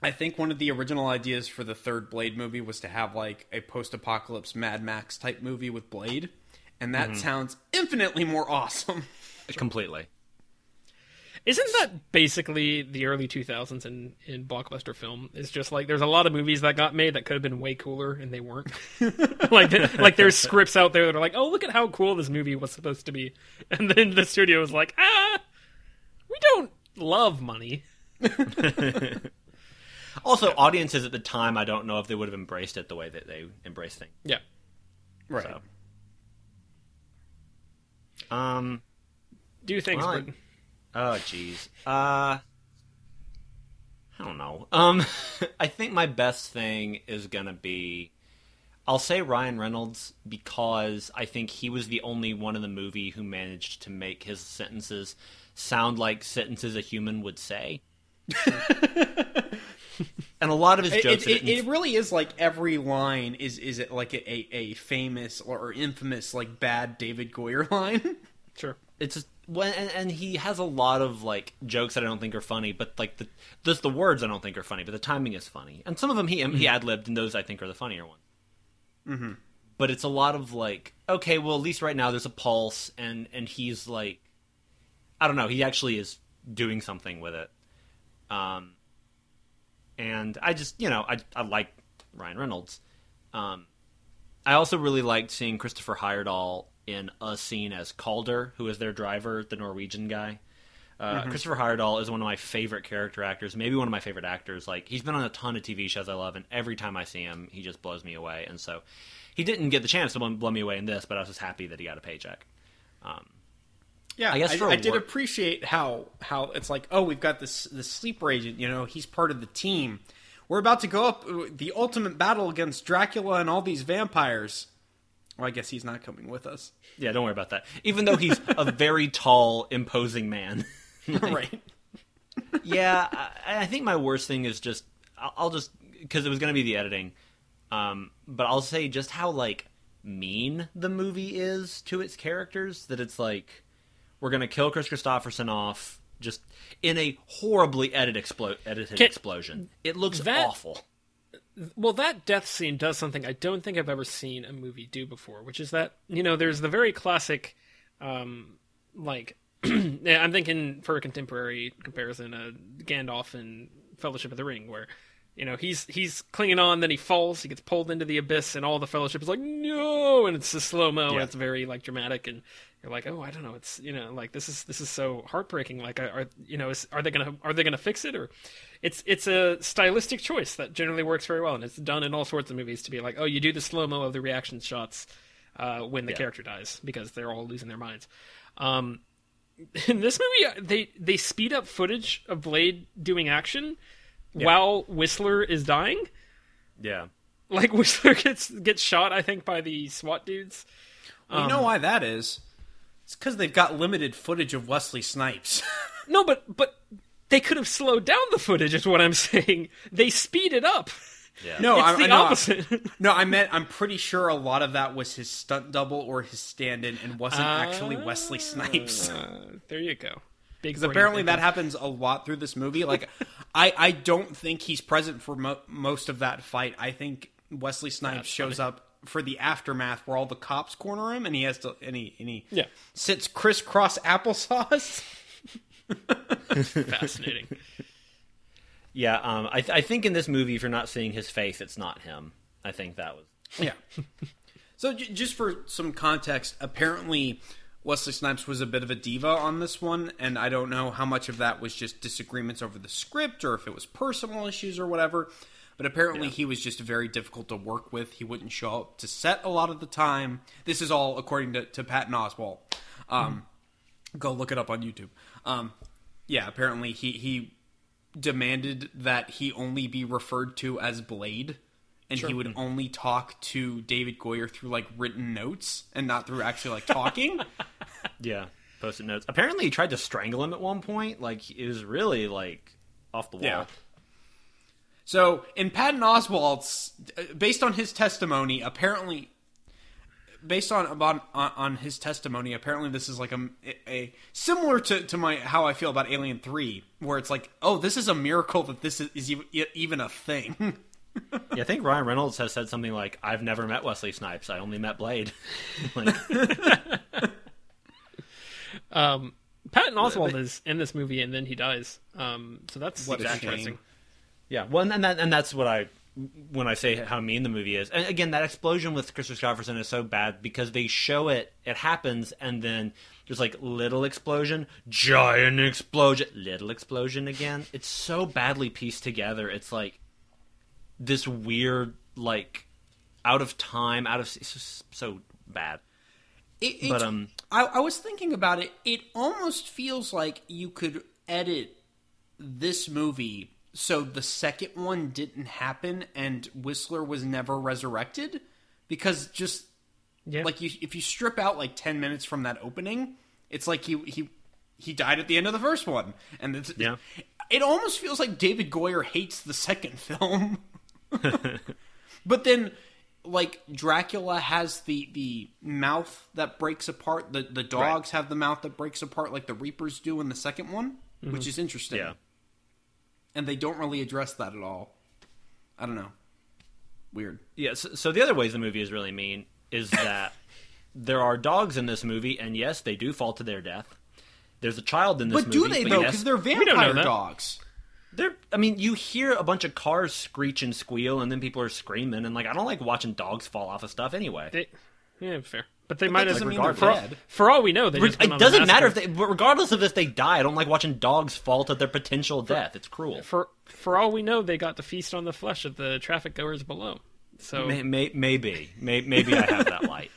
I think one of the original ideas for the third Blade movie was to have like a post-apocalypse Mad Max type movie with Blade, and that sounds infinitely more awesome. completely. Isn't that basically the early 2000s in, in blockbuster film? It's just like there's a lot of movies that got made that could have been way cooler and they weren't. like like there's scripts out there that are like, "Oh, look at how cool this movie was supposed to be." And then the studio was like, "Ah, we don't love money." Also, audiences at the time, I don't know if they would have embraced it the way that they embrace things. Yeah. Right. So. Um. Do things, Well, I- Britain. Oh, jeez. Uh. I don't know. Um. I think my best thing is gonna be. I'll say Ryan Reynolds because I think he was the only one in the movie who managed to make his sentences sound like sentences a human would say. and a lot of his jokes. it, didn't- it really is like every line is is it like a, a, a famous or infamous like bad David Goyer line. Sure. it's just when and, and he has a lot of like jokes that I don't think are funny, but like the just the words I don't think are funny, but the timing is funny, and some of them he he ad libbed, and those I think are the funnier ones. Mm-hmm. But it's a lot of like, okay, well at least right now there's a pulse, and and he's like, I don't know, he actually is doing something with it. Um, and I just you know I I like Ryan Reynolds. Um, I also really liked seeing Christopher Heyerdahl in a scene as Caulder, who is their driver, the Norwegian guy. Uh, Christopher Heyerdahl is one of my favorite character actors, maybe one of my favorite actors. Like he's been on a ton of TV shows I love, and every time I see him, he just blows me away. And so, he didn't get the chance to blow me away in this, but I was just happy that he got a paycheck. Yeah, I guess I, I did work- appreciate how how it's like, oh, we've got this this sleeper agent. You know, he's part of the team. We're about to go up the ultimate battle against Dracula and all these vampires. Well, I guess he's not coming with us, Yeah, don't worry about that. Even though he's a very tall, imposing man. right? yeah, I, I think my worst thing is just I'll, I'll just because it was going to be the editing, um, but I'll say just how like mean the movie is to its characters. That it's like we're going to kill Kris Kristofferson off just in a horribly edited, explo- edited Can- explosion. It looks that- awful. Well, that death scene does something I don't think I've ever seen a movie do before, which is that you know there's the very classic, um, like I'm thinking for a contemporary comparison, uh, Gandalf in Fellowship of the Ring, where you know he's he's clinging on, then he falls, he gets pulled into the abyss, and all the Fellowship is like no, and it's a slow mo, and it's very like dramatic, and you're like, oh, I don't know, it's you know like this is this is so heartbreaking. Like, are you know, is, are they gonna are they gonna fix it or? It's it's a stylistic choice that generally works very well, and it's done in all sorts of movies to be like, oh, you do the slow mo of the reaction shots uh, when the Yeah. character dies because they're all losing their minds. Um, in this movie, uh, they they speed up footage of Blade doing action while Whistler is dying. Yeah. Like Whistler gets gets shot, I think, by the SWAT dudes. Well, you know why that is? It's because they've got limited footage of Wesley Snipes. No, but but they could have slowed down the footage. Is what I'm saying. They speed it up. Yeah. no, it's I, the I opposite. No, I meant I'm pretty sure a lot of that was his stunt double or his stand-in, and wasn't actually Wesley Snipes. Uh, there you go. Because brain apparently that happens a lot through this movie. Like, I I don't think he's present for mo- most of that fight. I think Wesley Snipes That's shows funny. up for the aftermath where all the cops corner him, and he has to and he and he Yeah. sits crisscross applesauce. fascinating. Yeah. Um, I, th- I think in this movie, if you're not seeing his face, it's not him. I think that was. Yeah. so j- just for some context, apparently Wesley Snipes was a bit of a diva on this one, and I don't know how much of that was just disagreements over the script or if it was personal issues or whatever. But apparently he was just very difficult to work with. He wouldn't show up to set a lot of the time. This is all according to, to Patton Oswalt. Um, Go look it up on YouTube. Um, yeah, apparently he, he demanded that he only be referred to as Blade, and he would only talk to David Goyer through like written notes and not through actually like talking. Yeah. Post-it notes. Apparently, he tried to strangle him at one point. Like it was really like off the wall. Yeah. So in Patton Oswalt's, based on his testimony, apparently, based on about on, on his testimony, apparently this is like a, a similar to, to my how I feel about Alien Three, where it's like, oh, this is a miracle that this is, is even, even a thing. Yeah, I think Ryan Reynolds has said something like, "I've never met Wesley Snipes. I only met Blade." like, Patton Oswalt is in this movie, and then he dies. Um, so that's What a interesting. Yeah, well, and that, and that's what I when I say how mean the movie is. And again, that explosion with Christopher Kristofferson is so bad because they show it, it happens, and then there's like little explosion, giant explosion, little explosion again. It's so badly pieced together. It's like this weird, like out of time, out of it's just so bad. It, it, But, um, I, I was thinking about it. It almost feels like you could edit this movie so the second one didn't happen and Whistler was never resurrected because just Yeah. like you, if you strip out like ten minutes from that opening, it's like he he he died at the end of the first one, and it's, Yeah. it almost feels like David Goyer hates the second film. but then, like Dracula has the the mouth that breaks apart. The the dogs have the mouth that breaks apart, like the Reapers do in the second one, which mm-hmm. is interesting. Yeah. And they don't really address that at all. I don't know. Weird. Yeah, so, so the other ways the movie is really mean is that there are dogs in this movie, and yes, they do fall to their death. There's a child in this But movie. do they though? yes, Because they're don't know vampire dogs. They're, I mean, you hear a bunch of cars screech and squeal, and then people are screaming, and like, I don't like watching dogs fall off of stuff anyway. They, yeah, fair. But they might have. doesn't mean they're for, dead. for all we know, they just it doesn't matter if they, regardless of if they die. I don't like watching dogs fall to their potential death. It's cruel. For for all we know, they got to feast on the flesh of the traffic goers below. So May, may, maybe, may, maybe I have that light.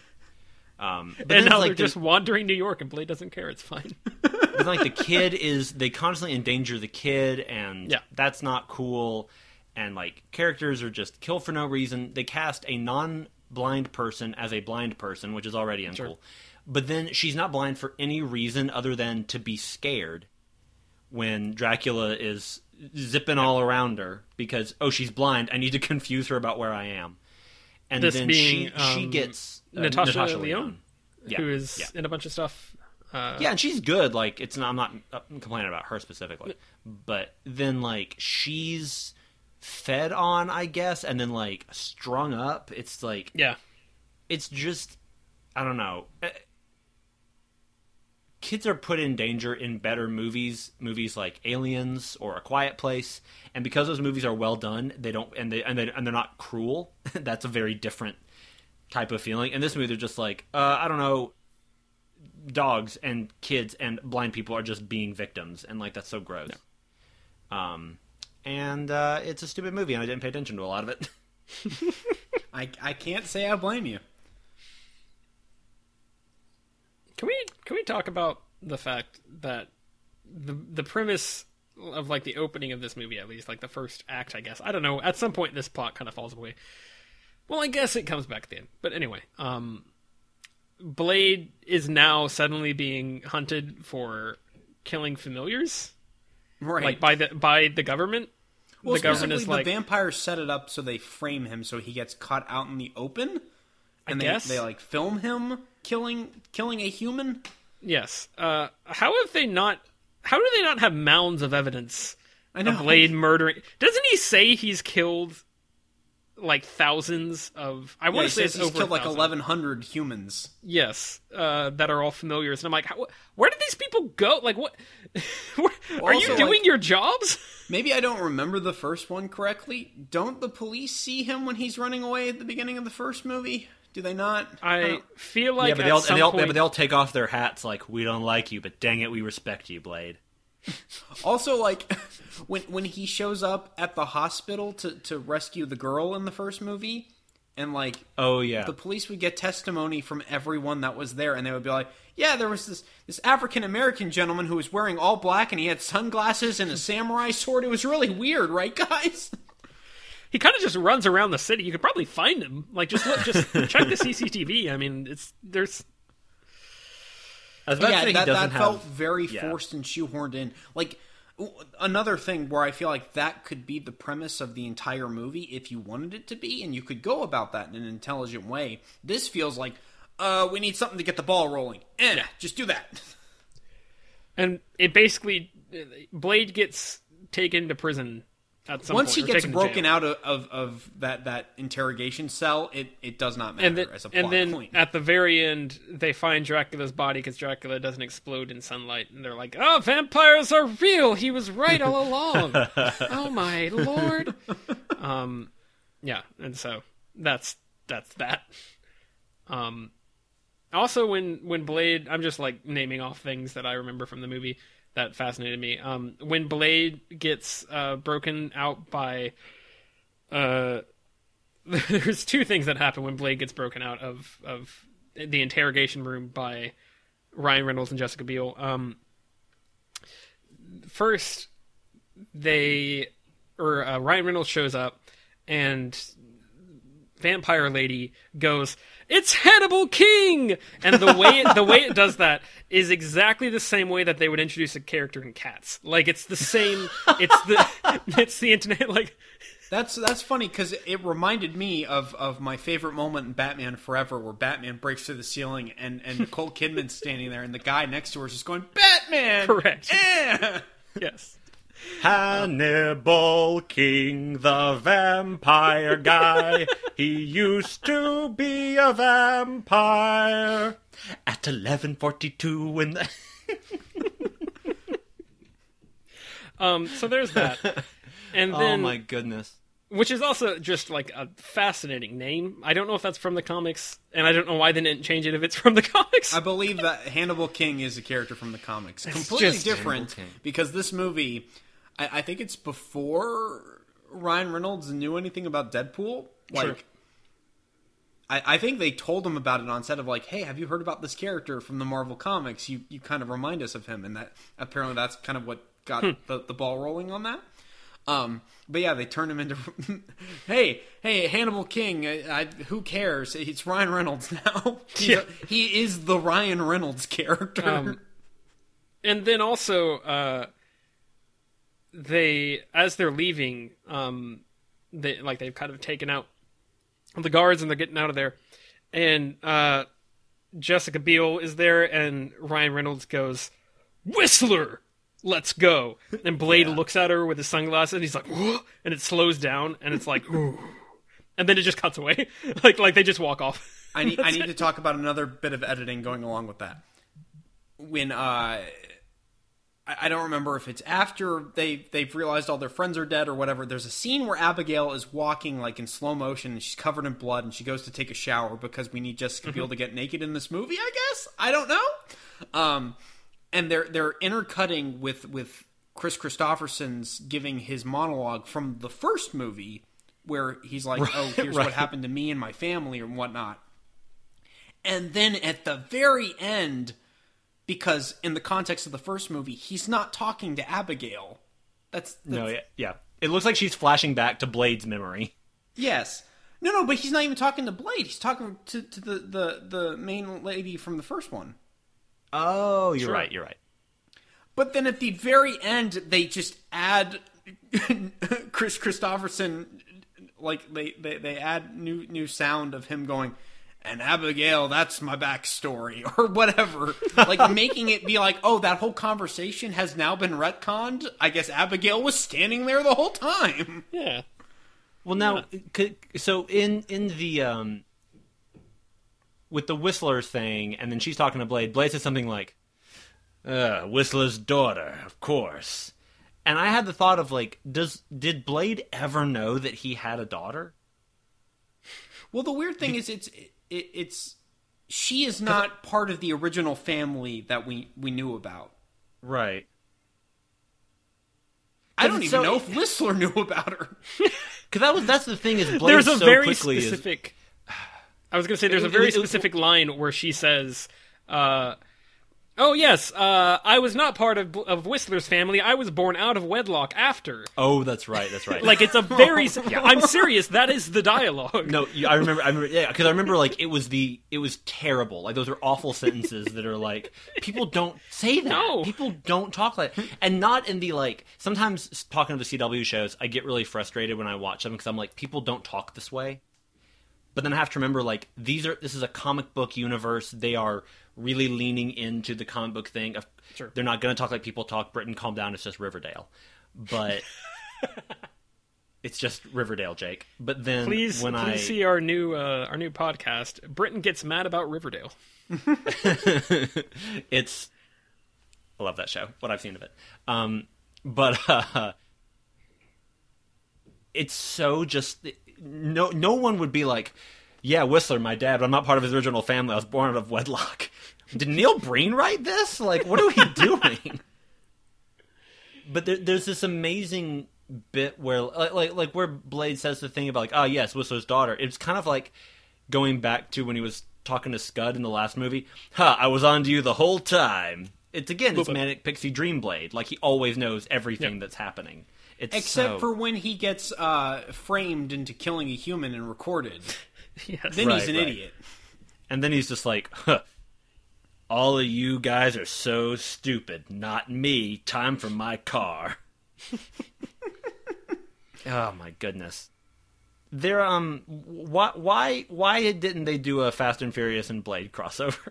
Um, but and now like they're the- just wandering New York, and Blade doesn't care. It's fine. But like the kid is they constantly endanger the kid and Yeah. that's not cool and like characters are just killed for no reason they cast a non-blind person as a blind person which is already uncool Sure. but then she's not blind for any reason other than to be scared when dracula is zipping all around her because oh she's blind i need to confuse her about where i am and This then being, she she um, gets uh, Natasha, Lyonne, Yeah, who is yeah. in a bunch of stuff. Uh, Yeah, and she's good. Like it's not. I'm not uh, complaining about her specifically, but then like she's fed on, I guess, and then like strung up. It's like yeah. it's just I don't know. Eh, Kids are put in danger in better movies, movies like Aliens or A Quiet Place, and because those movies are well done, they don't and they and they and they're not cruel. that's a very different type of feeling. In this movie, they're just like uh, I don't know, dogs and kids and blind people are just being victims, and like that's so gross. Um, and uh, it's a stupid movie, and I didn't pay attention to a lot of it. I I can't say I blame you. Can we can we talk about the fact that the the premise of like the opening of this movie, at least like the first act, I guess. I don't know. At some point, this plot kind of falls away. Well, I guess it comes back at the end. But anyway, um, Blade is now suddenly being hunted for killing familiars, Right. like by the by the government. Well, the government is like the vampires set it up so they frame him so he gets caught out in the open, and they guess. they like film him killing killing a human. Yes. Uh, how have they not? How do they not have mounds of evidence I of know. Blade murdering? Doesn't he say he's killed like thousands of? I want he to say it's he's over killed like eleven hundred humans. Yes, uh, that are all familiars, and I'm like, how, where did these people go? Like, what? where, are you doing like- your jobs? Maybe I don't remember the first one correctly. Don't the police see him when he's running away at the beginning of the first movie? Do they not? I don't- feel like yeah, but they all, some and they all, point, but they all take off their hats like we don't like you, but dang it, we respect you, Blade. Also, like when when he shows up at the hospital to to rescue the girl in the first movie, and like Oh yeah, the police would get testimony from everyone that was there, and they would be like, "Yeah, there was this this African American gentleman who was wearing all black, and he had sunglasses and a samurai sword. It was really weird, right, guys?" he kind of just runs around the city. You could probably find him. Like, just look, just check the CCTV. I mean, it's there's I was about to yeah, say he that, doesn't that have. felt very yeah. forced and shoehorned in. Like another thing where I feel like that could be the premise of the entire movie if you wanted it to be, and you could go about that in an intelligent way. This feels like, uh, we need something to get the ball rolling. Eh, just do that. and it basically Blade gets taken to prison at some Once point. he gets broken out of, of, of that, that interrogation cell, it, it does not matter and then, as a plot and then point. at the very end, they find Dracula's body because Dracula doesn't explode in sunlight, and they're like, "Oh, vampires are real. He was right all along." oh my lord. Um, yeah, and so that's that's that. Um, also when when Blade, I'm just like naming off things that I remember from the movie that fascinated me. Um, when Blade gets uh, broken out by, uh, there's two things that happen when Blade gets broken out of of the interrogation room by Ryan Reynolds and Jessica Biel. Um, first, they or uh, Ryan Reynolds shows up and vampire lady goes, "It's Hannibal King!" And the way it, the way it does that is exactly the same way that they would introduce a character in Cats. Like it's the same. It's the it's the internet. Like That's that's funny because it reminded me of, of my favorite moment in Batman Forever, where Batman breaks through the ceiling and and Nicole Kidman's standing there, and the guy next to her is just going, "Batman!" Correct. Eh! yes, Hannibal King, the vampire guy. he used to be a vampire. At 11:42 in the um. So there's that. And then Oh then, my goodness. which is also just like a fascinating name. I don't know if that's from the comics, and I don't know why they didn't change it if it's from the comics. I believe that Hannibal King is a character from the comics, completely just different Hannibal King. because this movie, I, I think it's before Ryan Reynolds knew anything about Deadpool. Like, Sure. I, I think they told him about it on set of like, "Hey, have you heard about this character from the Marvel comics? You you kind of remind us of him," and that apparently that's kind of what got Hmm. the, the ball rolling on that. Um, but yeah, they turned him into, hey, hey, Hannibal King. I, I, who cares? It's Ryan Reynolds now. Yeah. a- he is the Ryan Reynolds character. Um, and then also uh they as they're leaving um they like they've kind of taken out the guards and they're getting out of there and uh Jessica Biel is there and Ryan Reynolds goes Whistler let's go and Blade looks at her with his sunglasses and he's like Whoa! and it slows down and it's like Ooh. and then it just cuts away like like they just walk off I need I need to talk about another bit of editing going along with that. When uh, I, I don't remember if it's after they they've realized all their friends are dead or whatever. There's a scene where Abigail is walking like in slow motion and she's covered in blood and she goes to take a shower because we need Jessica Biel to get naked in this movie. I guess I don't know. Um, and they're they're intercutting with with Kris Kristofferson's giving his monologue from the first movie where he's like, "Oh, here's right. what happened to me and my family and whatnot." And then at the very end, because in the context of the first movie, he's not talking to Abigail. That's, that's No, yeah, yeah. It looks like she's flashing back to Blade's memory. yes. No, no, but he's not even talking to Blade. He's talking to, to the, the, the main lady from the first one. Oh, you're Sure. right. You're right. But then at the very end, they just add Kris Kristofferson, like they, they, they add new new sound of him going, and Abigail, that's my backstory, or whatever. like making it be like, oh, that whole conversation has now been retconned. I guess Abigail was standing there the whole time. yeah Well, now, c- so in in the um, with the Whistler thing, and then she's talking to Blade. Blade says something like, uh, "Whistler's daughter, of course." And I had the thought of like, does did Blade ever know that he had a daughter? Well, the weird thing is, it's it, it's she is not part of the original family that we we knew about. Right. I don't even so- know if Whistler knew about her. Because that was that's the thing is Blade there's a so very quickly is specific. I was going to say there's a very it- it- specific line where she says, uh, "Oh yes, uh, I was not part of of Whistler's family. I was born out of wedlock after." Oh, that's right. That's right. Like it's a very. I'm serious. That is the dialogue. No, you- I remember. I remember. Yeah, because I remember like it was the it was terrible. Like those are awful sentences that are like people don't say that. No. people don't talk like, and not in the like. Sometimes talking to the CW shows, I get really frustrated when I watch them because I'm like, people don't talk this way. But then I have to remember like these are this is a comic book universe. They are really leaning into the comic book thing. Of, Sure. They're not going to talk like people talk. Britain, calm down. It's just Riverdale. But it's just Riverdale, Jake. But then Please, when please I see our new uh, our new podcast. Britain gets mad about Riverdale. it's I love that show. What I've seen of it, um, but uh, it's so just no no one would be like, yeah, Whistler, my dad. But I'm not part of his original family. I was born out of wedlock. Did Neil Breen write this? Like, what are we doing? but there, there's this amazing bit where like, like like where Blade says the thing about like, oh yes, Whistler's daughter. It's kind of like going back to when he was talking to Scud in the last movie. Ha! I was on to you the whole time. It's again, it's manic pixie dream Blade. Like he always knows everything that's happening. It's Except so- for when he gets uh, framed into killing a human and recorded. Yes. Then he's an right. idiot. And then he's just like, huh, all of you guys are so stupid. Not me. Time for my car. oh my goodness. There um why why why didn't they do a Fast and Furious and Blade crossover?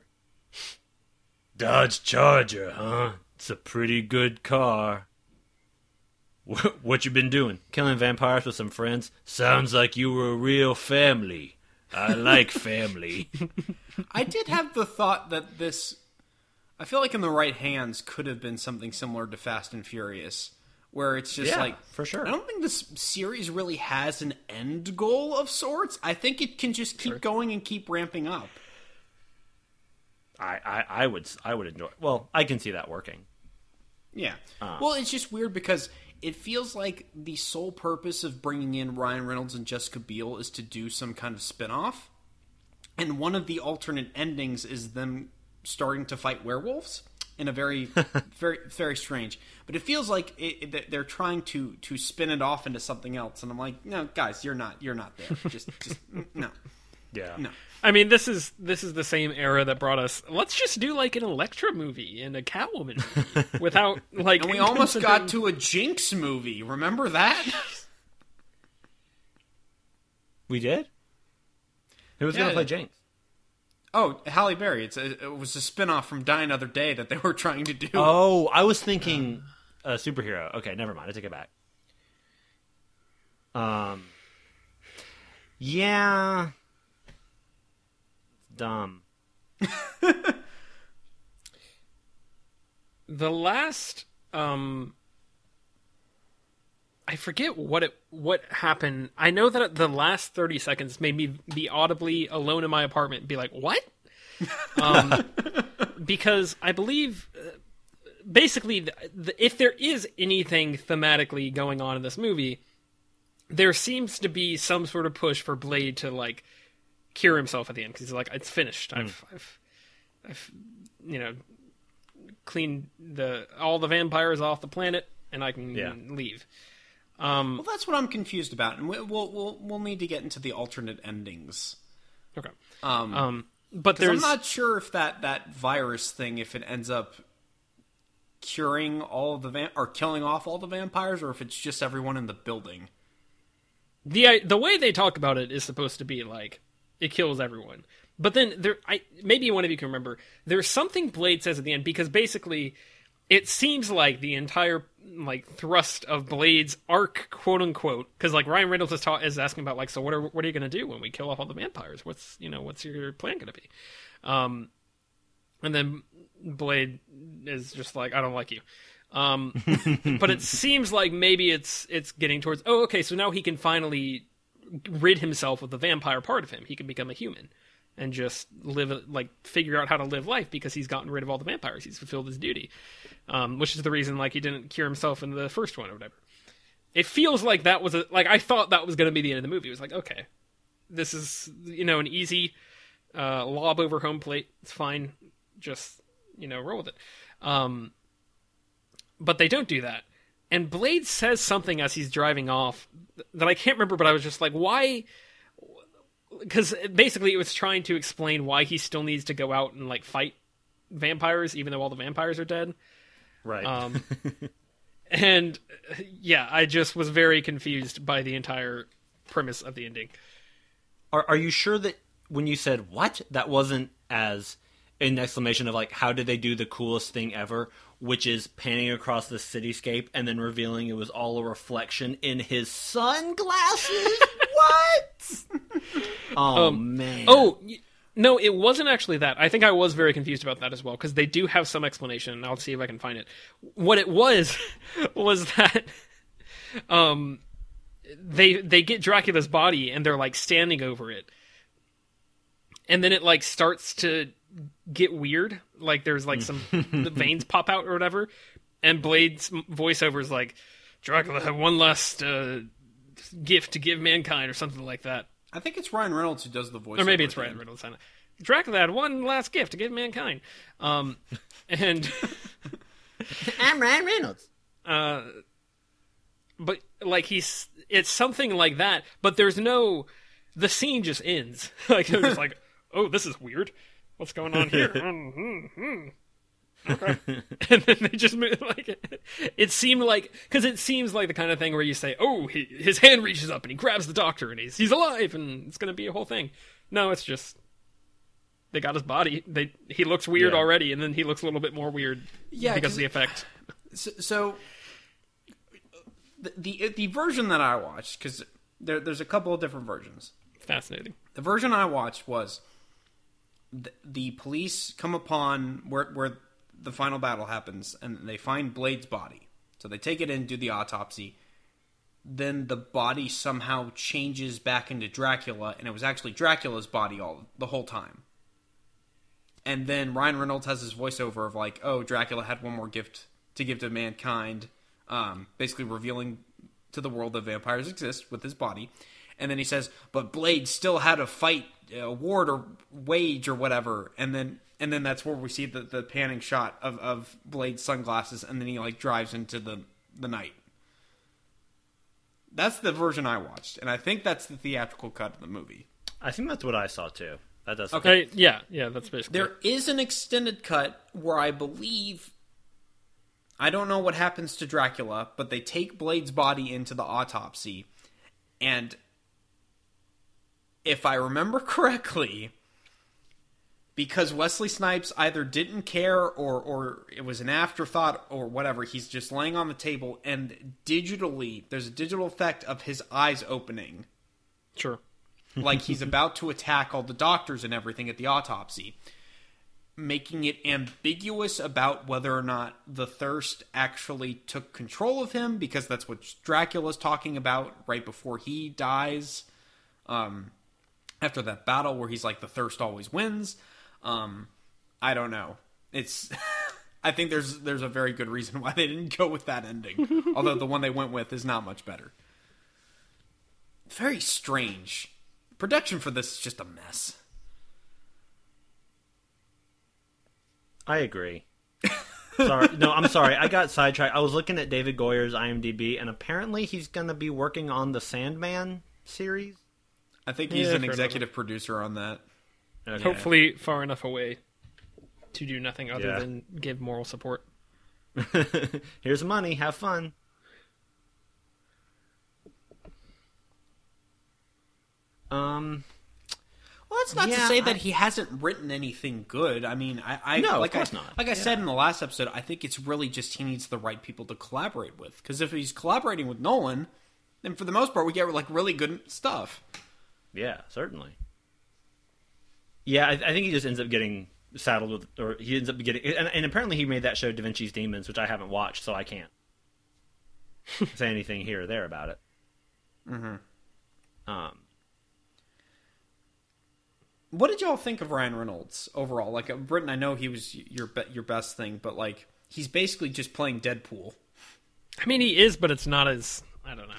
Dodge Charger, huh? It's a pretty good car. Wh- What you been doing? Killing vampires with some friends? Sounds like you were a real family. I like family. I did have the thought that this. I feel like in the right hands could have been something similar to Fast and Furious, where it's just Yeah, like for sure. I don't think this series really has an end goal of sorts. I think it can just keep going and keep ramping up. I, I, I would I would enjoy. Well, I can see that working. Yeah. Ah. well, it's just weird because it feels like the sole purpose of bringing in Ryan Reynolds and Jessica Biel is to do some kind of spin-off. And one of the alternate endings is them starting to fight werewolves in a very very very strange. But it feels like it, it- they're trying to to spin it off into something else and I'm like, "No, guys, you're not you're not there. Just just no. Yeah. No. I mean, this is this is the same era that brought us. Let's just do like an Elektra movie and a Catwoman movie without like. And we almost got to a Jinx movie. Remember that? We did. Who was Yeah. gonna play Jinx? Oh, Halle Berry. It's a, it was a spin-off from Die Another Day that they were trying to do. Oh, I was thinking a superhero. Okay, never mind. I take it back. Um. Yeah. Dumb. the last um I forget what it what happened. I know that the last 30 seconds made me be audibly alone in my apartment and be like, "What?" Um because I believe uh, basically the, the, if there is anything thematically going on in this movie, there seems to be some sort of push for Blade to like cure himself at the end because he's like, "It's finished. I've, I've, I've, you know, cleaned the all the vampires off the planet, and I can Yeah. leave." Well, that's what I'm confused about, and we- we'll we'll we'll need to get into the alternate endings. Okay. Um, Um, but 'cause there's I'm not sure if that that virus thing, if it ends up curing all of the van- or killing off all the vampires, or if it's just everyone in the building. the the way they talk about it is supposed to be like it kills everyone. But then there, I maybe one of you can remember. There's something Blade says at the end because basically, it seems like the entire like thrust of Blade's arc, quote unquote, because like Ryan Reynolds is, ta- is asking about like, so what are what are you going to do when we kill off all the vampires? What's you know what's your plan going to be? Um, and then Blade is just like, I don't like you. Um, but it seems like maybe it's it's getting towards. Oh, okay, so now he can finally rid himself of the vampire part of him. He can become a human and just live like figure out how to live life because he's gotten rid of all the vampires. He's fulfilled his duty, um, which is the reason like he didn't cure himself in the first one or whatever. It feels like that was a like I thought that was going to be the end of the movie. It was like okay, this is you know an easy uh, lob over home plate. It's fine, just you know roll with it. Um, but they don't do that. And Blade says something as he's driving off that I can't remember, but I was just like, why? Because basically, it was trying to explain why he still needs to go out and like fight vampires, even though all the vampires are dead. Right. Um, and yeah, I just was very confused by the entire premise of the ending. Are are you sure that when you said what that wasn't as an exclamation of like, how did they do the coolest thing ever? Which is panning across the cityscape and then revealing it was all a reflection in his sunglasses. what? oh man. Oh, y- no, it wasn't actually that. I think I was very confused about that as well because they do have some explanation. and I'll see if I can find it. What it was was that um they they get Dracula's body and they're like standing over it. And then it like starts to get weird. Like there's like some the veins pop out or whatever. And Blade's voiceover is like Dracula had one last uh, gift to give mankind or something like that. I think it's Ryan Reynolds who does the voice. Or maybe it's Ryan Reynolds. I don't. Dracula had one last gift to give mankind. Um, and I'm Ryan Reynolds. uh, but like he's it's something like that. But there's no the scene just ends. like they're just like, oh, this is weird. What's going on here? Mm, mm, mm. Okay. and then they just move, like it seemed like because it seems like the kind of thing where you say, "Oh, he, his hand reaches up and he grabs the doctor and he's he's alive and it's going to be a whole thing." No, it's just they got his body. They he looks weird Yeah. already, and then he looks a little bit more weird Yeah, because 'cause of the effect. So, so the, the the version that I watched because there, there's a couple of different versions. Fascinating. The version I watched was the, police come upon where where the final battle happens, and they find Blade's body. So they take it in, do the autopsy. Then the body somehow changes back into Dracula, and it was actually Dracula's body all the whole time. And then Ryan Reynolds has his voiceover of like, "Oh, Dracula had one more gift to give to mankind," um, basically revealing to the world that vampires exist with his body. And then he says, "But Blade still had a fight, a ward or wage or whatever." And then and then that's where we see the, the panning shot of, of Blade's sunglasses, and then he like drives into the the night. That's the version I watched, and I think that's the theatrical cut of the movie. I think that's what I saw too. That does. Okay. Uh, yeah, yeah, that's basically. There is an extended cut where I believe I don't know what happens to Dracula, but they take Blade's body into the autopsy and if I remember correctly because Wesley Snipes either didn't care or or it was an afterthought or whatever, he's just laying on the table and digitally there's a digital effect of his eyes opening sure. like he's about to attack all the doctors and everything at the autopsy, making it ambiguous about whether or not the thirst actually took control of him, because that's what Dracula's talking about right before he dies. Um, after that battle where he's like, the thirst always wins. Um, I don't know. It's. I think there's there's a very good reason why they didn't go with that ending. Although the one they went with is not much better. Very strange. Production for this is just a mess. I agree. sorry, no, I'm sorry. I got sidetracked. I was looking at David Goyer's IMDb, and apparently he's going to be working on the Sandman series. I think he's Yeah, an fair executive producer on that. Okay. Hopefully, far enough away to do nothing other Yeah. than give moral support. Here's money. Have fun. Um. Well, that's not to Yeah, say I- that he hasn't written anything good. I mean, I, I No, of course I, not. Like I said in the last episode, I think it's really just he needs the right people to collaborate with. Because if he's collaborating with Nolan, then for the most part, we get like really good stuff. Yeah, certainly. Yeah, I, I think he just ends up getting saddled with, or he ends up getting, and, and apparently he made that show Da Vinci's Demons, which I haven't watched, so I can't say anything here or there about it. Mm-hmm. Um, What did y'all think of Ryan Reynolds overall? Like, Britain, I know he was your be- your best thing, but like, he's basically just playing Deadpool. I mean, he is, but it's not as I don't know.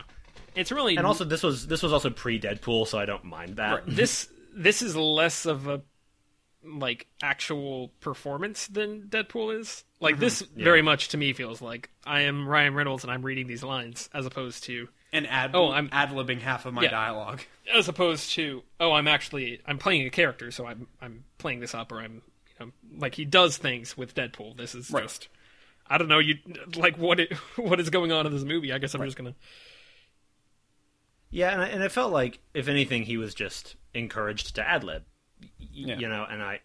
It's really and also, this was this was also pre Deadpool, so I don't mind that. this this is less of a like actual performance than Deadpool is. Like this mm-hmm. very much to me feels like I am Ryan Reynolds and I'm reading these lines as opposed to And ad Oh, I'm- ad libbing half of my Yeah. dialogue. as opposed to oh I'm actually I'm playing a character so I'm I'm playing this up or I'm you know like he does things with Deadpool. This is Right. just I don't know you like what it, what is going on in this movie. I guess I'm just gonna Yeah, and, I- and it felt like, if anything, he was just encouraged to ad lib. Y- Yeah. You know, and I,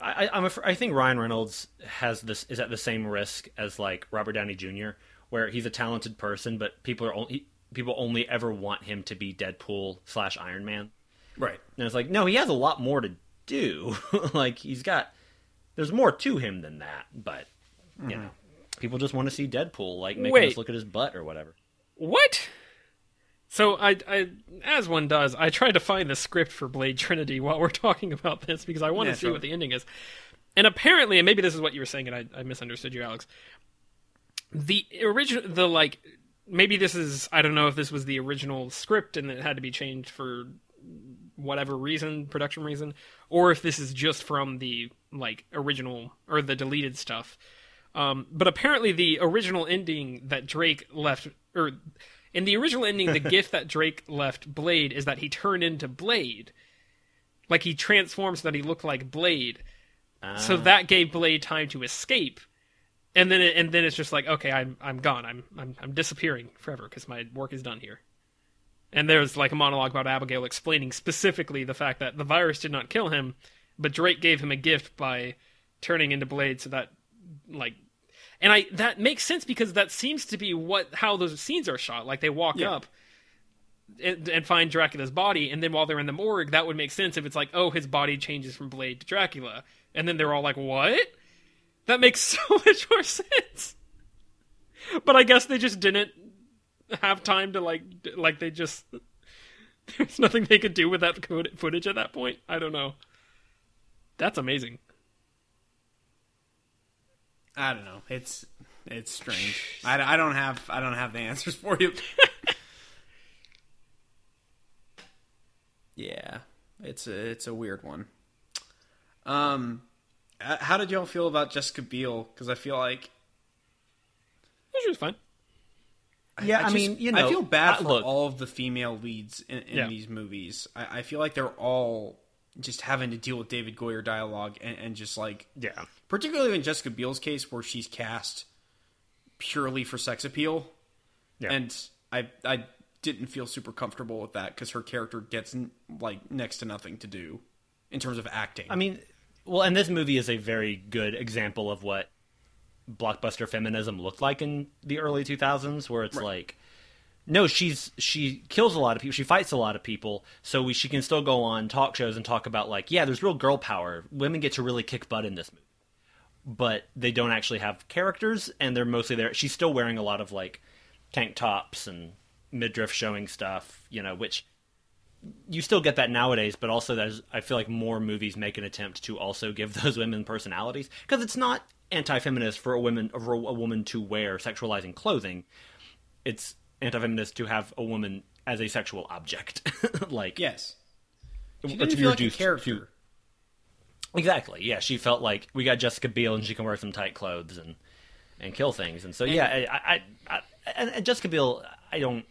I, I'm af- I think Ryan Reynolds has this is at the same risk as like Robert Downey Jr., where he's a talented person, but people are only people only ever want him to be Deadpool slash Iron Man. Right. And it's like, no, he has a lot more to do. like he's got there's more to him than that, but you mm-hmm. know, people just want to see Deadpool like making Wait. us look at his butt or whatever. What? So I, I, as one does, I tried to find the script for Blade Trinity while we're talking about this because I want Yeah, to see sure. what the ending is. And apparently, and maybe this is what you were saying, and I, I misunderstood you, Alex. The original, the like, maybe this is I don't know if this was the original script and it had to be changed for whatever reason, production reason, or if this is just from the like original or the deleted stuff. Um, but apparently, the original ending that Drake left, or in the original ending, the gift that Drake left Blade is that he turned into Blade, like he transformed so that he looked like Blade. So ah. that gave Blade time to escape, and then it, and then it's just like, okay, I'm I'm gone. I'm I'm I'm disappearing forever because my work is done here. And there's like a monologue about Abigail explaining specifically the fact that the virus did not kill him, but Drake gave him a gift by turning into Blade so that like and I that makes sense because that seems to be what how those scenes are shot. Like they walk Yeah. up and, and find Dracula's body, and then while they're in the morgue, that would make sense if it's like, oh, his body changes from Blade to Dracula, and then they're all like, what? That makes so much more sense. But I guess they just didn't have time to like like they just there's nothing they could do with that footage at that point. I don't know. That's amazing. I don't know. It's it's strange. I, I don't have I don't have the answers for you. yeah, it's a it's a weird one. Um, how did y'all feel about Jessica Biel? Because I feel like She was fine. Yeah, I, just- mean, you know, I feel bad I- for look, all of the female leads in, in Yeah. these movies. I, I feel like they're all just having to deal with David Goyer dialogue and, and just like yeah, particularly in Jessica Biel's case where she's cast purely for sex appeal. Yeah. And I I didn't feel super comfortable with that because her character gets n- like next to nothing to do in terms of acting. I mean, well, and this movie is a very good example of what blockbuster feminism looked like in the early 2000s, where it's like, no, she's she kills a lot of people, she fights a lot of people, so we, she can still go on talk shows and talk about like, yeah, there's real girl power. Women get to really kick butt in this movie, but they don't actually have characters, and they're mostly there. She's still wearing a lot of like tank tops and midriff showing stuff, you know, which you still get that nowadays, but also there's I feel like more movies make an attempt to also give those women personalities because it's not anti-feminist for a woman for a woman to wear sexualizing clothing. It's anti-feminist to have a woman as a sexual object, like yes, she didn't feel like a character. to- Exactly. Yeah, she felt like we got Jessica Biel and she can wear some tight clothes and and kill things. And so yeah, I, I, I and, and Jessica Biel, I don't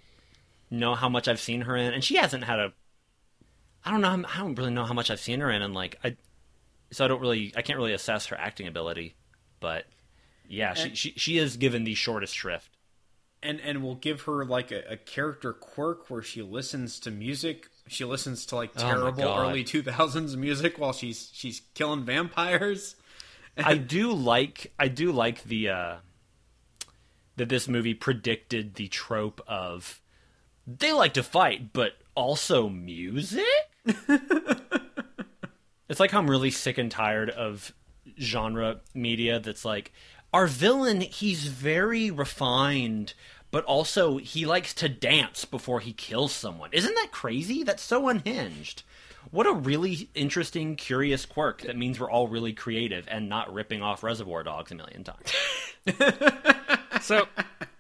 know how much I've seen her in, and she hasn't had a. I don't know. I don't really know how much I've seen her in, and like I, so I don't really, I can't really assess her acting ability, but yeah, she eh. she she is given the shortest shrift. And and we'll give her like a, a character quirk where she listens to music. She listens to like Oh terrible God. early two thousands music while she's she's killing vampires. I do like I do like the uh that this movie predicted the trope of they like to fight but also music. it's like I'm really sick and tired of genre media that's like our villain he's very refined but also he likes to dance before he kills someone. Isn't that crazy? That's so unhinged. What a really interesting, curious quirk that means we're all really creative and not ripping off Reservoir Dogs a million times. So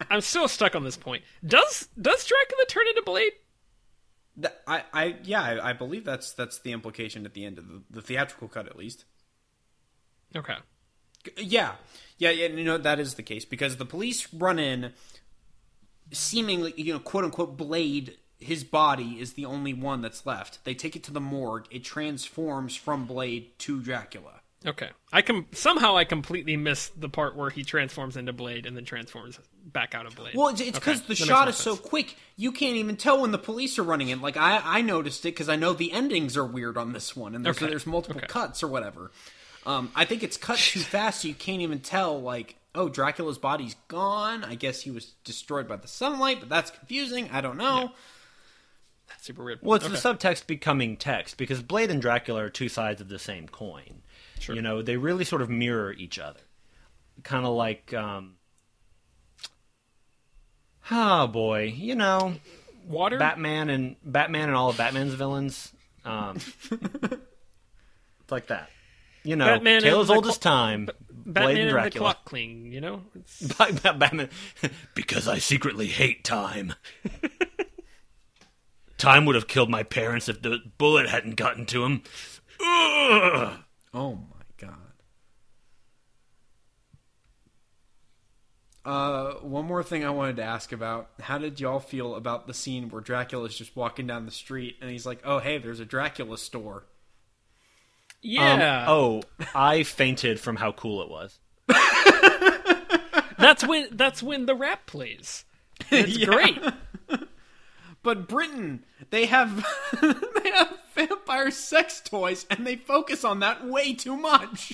I'm still stuck on this point. Does does Dracula turn into Blade? I, I yeah, I, I believe that's that's the implication at the end of the, the theatrical cut, at least. Okay. Yeah, yeah, yeah. You know that is the case because the police run in, seemingly, you know, quote unquote, Blade. His body is the only one that's left. They take it to the morgue. It transforms from Blade to Dracula. Okay. I com- somehow I completely missed the part where he transforms into Blade and then transforms back out of Blade. Well, it's because Okay, the that shot is so quick, you can't even tell when the police are running in. Like I, I noticed it because I know the endings are weird on this one, and there's, Okay, there's multiple okay. cuts or whatever. Um, I think it's cut too fast, so you can't even tell. Like, oh, Dracula's body's gone. I guess he was destroyed by the sunlight, but that's confusing. I don't know. That's super weird. Well, it's Okay. the subtext becoming text because Blade and Dracula are two sides of the same coin. Sure. You know, they really sort of mirror each other. Kind of like, um, oh boy, you know, water. Batman and Batman and all of Batman's villains. Um, it's like that. You know, Batman tale and as old cl- as time. Blade Batman and and the Dracula. clock cling. You know. It's, Batman, because I secretly hate time. time would have killed my parents if the bullet hadn't gotten to him. Ugh. Oh my god. Uh, one more thing I wanted to ask about. How did y'all feel about the scene where Dracula's just walking down the street and he's like, "Oh, hey, there's a Dracula store." Um, yeah. oh, I fainted from how cool it was. That's when. That's when the rap plays. It's Yeah. great. But Britton, they have they have vampire sex toys and they focus on that way too much.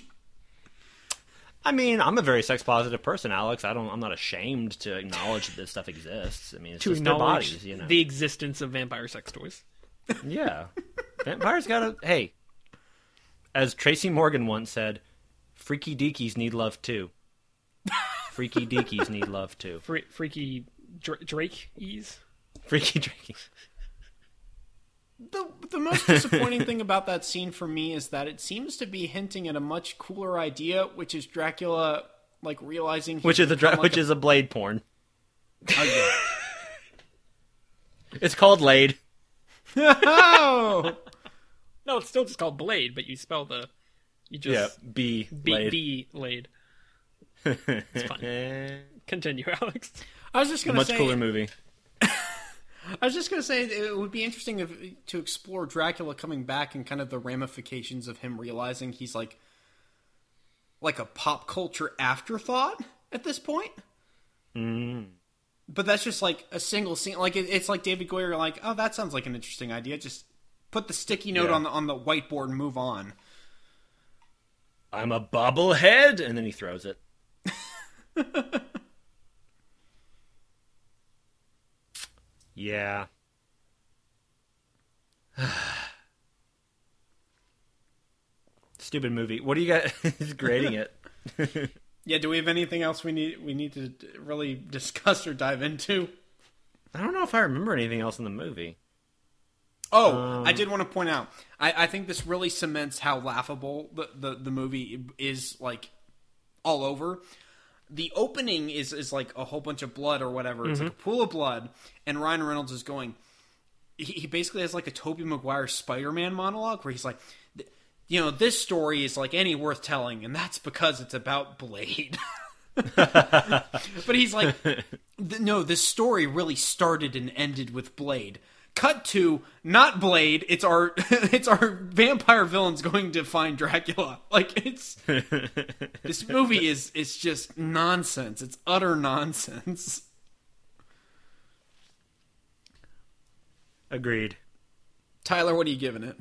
I mean, I'm a very sex positive person, Alex. I don't. I'm not ashamed to acknowledge that this stuff exists. I mean, it's To just their bodies, you know. the existence of vampire sex toys. Yeah, vampires gotta. Hey, as Tracy Morgan once said, "Freaky deakies need love too." Freaky deakies need love too. Fre- freaky Dra- Drake. Freaky deakies. The the most disappointing thing about that scene for me is that it seems to be hinting at a much cooler idea, which is Dracula like realizing he's Which is a dra- become, which like is a blade porn. Oh, a, It's called Laid. oh No, it's still just called Blade, but you spell the. You just Yeah, B B Lade. B Lade. It's fine. Eh, Continue, Alex. I was just gonna much say cooler movie. I was just gonna say it would be interesting if, to explore Dracula coming back and kind of the ramifications of him realizing he's like like a pop culture afterthought at this point. Mm. But that's just like a single scene. Like it, it's like David Goyer, like, oh, that sounds like an interesting idea. Just put the sticky note Yeah. on the on the whiteboard and move on. I'm a bobblehead, and then he throws it. yeah. Stupid movie. What do you got? He's grading it. Yeah. Do we have anything else we need we need to really discuss or dive into? I don't know if I remember anything else in the movie. Oh, I um, did want to point out. I, I think this really cements how laughable the, the, the movie is like all over. The opening is is like a whole bunch of blood or whatever. It's like mm-hmm. a pool of blood, and Ryan Reynolds is going. He, he basically has like a Tobey Maguire Spider Man monologue where he's like, "Th- you know, this story is like any worth telling, and that's because it's about Blade. but he's like, th- no, this story really started and ended with Blade. Cut to not Blade. It's our it's our vampire villains going to find Dracula. Like it's this movie is it's just nonsense. It's utter nonsense. Agreed. Tyler, what are you giving it?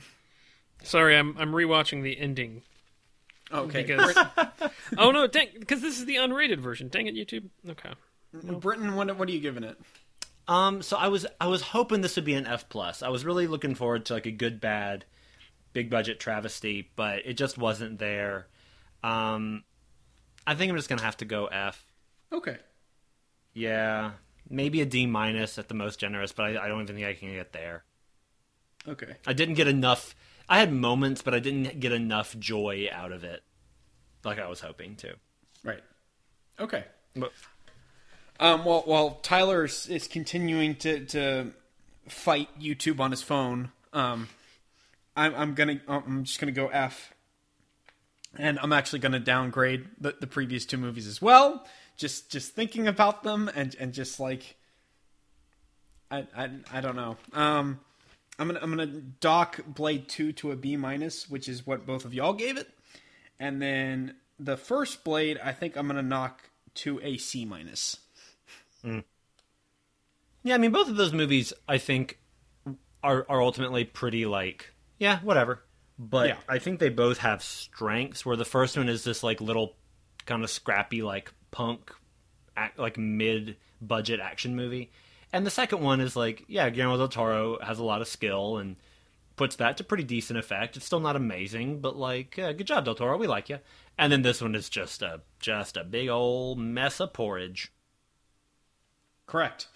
Sorry, I'm I'm rewatching the ending Okay, because. oh no, dang! Because this is the unrated version. Dang it, YouTube. Okay. Britton, what what are you giving it? Um, so I was I was hoping this would be an F plus. I was really looking forward to like a good bad, big budget travesty, but it just wasn't there. Um, I think I'm just gonna have to go F. Okay, Yeah, maybe a D minus at the most generous, but I, I don't even think I can get there. okay. I didn't get enough. I had moments, but I didn't get enough joy out of it, like I was hoping to. Right. Okay. But Um, well, while Tyler is, is continuing to, to fight YouTube on his phone, um, I'm, I'm gonna I'm just gonna go F, and I'm actually gonna downgrade the, the previous two movies as well. Just just thinking about them and and just like I I, I don't know. Um, I'm gonna I'm gonna dock Blade Two to a B minus, which is what both of y'all gave it, and then the first Blade I think I'm gonna knock to a C minus. Yeah, I mean, both of those movies, I think, are are ultimately pretty like, yeah, whatever. but Yeah. I think they both have strengths. Where the first one is this like little kind of scrappy like punk, act, like mid budget action movie, and the second one is like yeah, Guillermo del Toro has a lot of skill and puts that to pretty decent effect. It's still not amazing, but like uh, good job del Toro, we like you. And then this one is just a just a big old mess of porridge. Correct.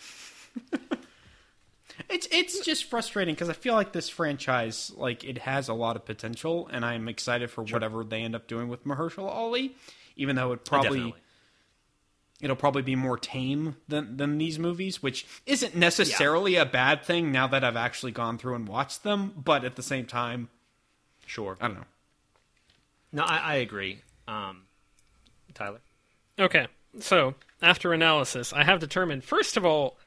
it's it's just frustrating because I feel like this franchise like it has a lot of potential, and I'm excited for whatever they end up doing with Mahershala Ali. Even though it probably Definitely. it'll probably be more tame than than these movies, which isn't necessarily a bad thing now that I've actually gone through and watched them. But at the same time, Sure. I don't know. No, I, I agree. Um, Tyler. Okay, so after analysis, I have determined first of all,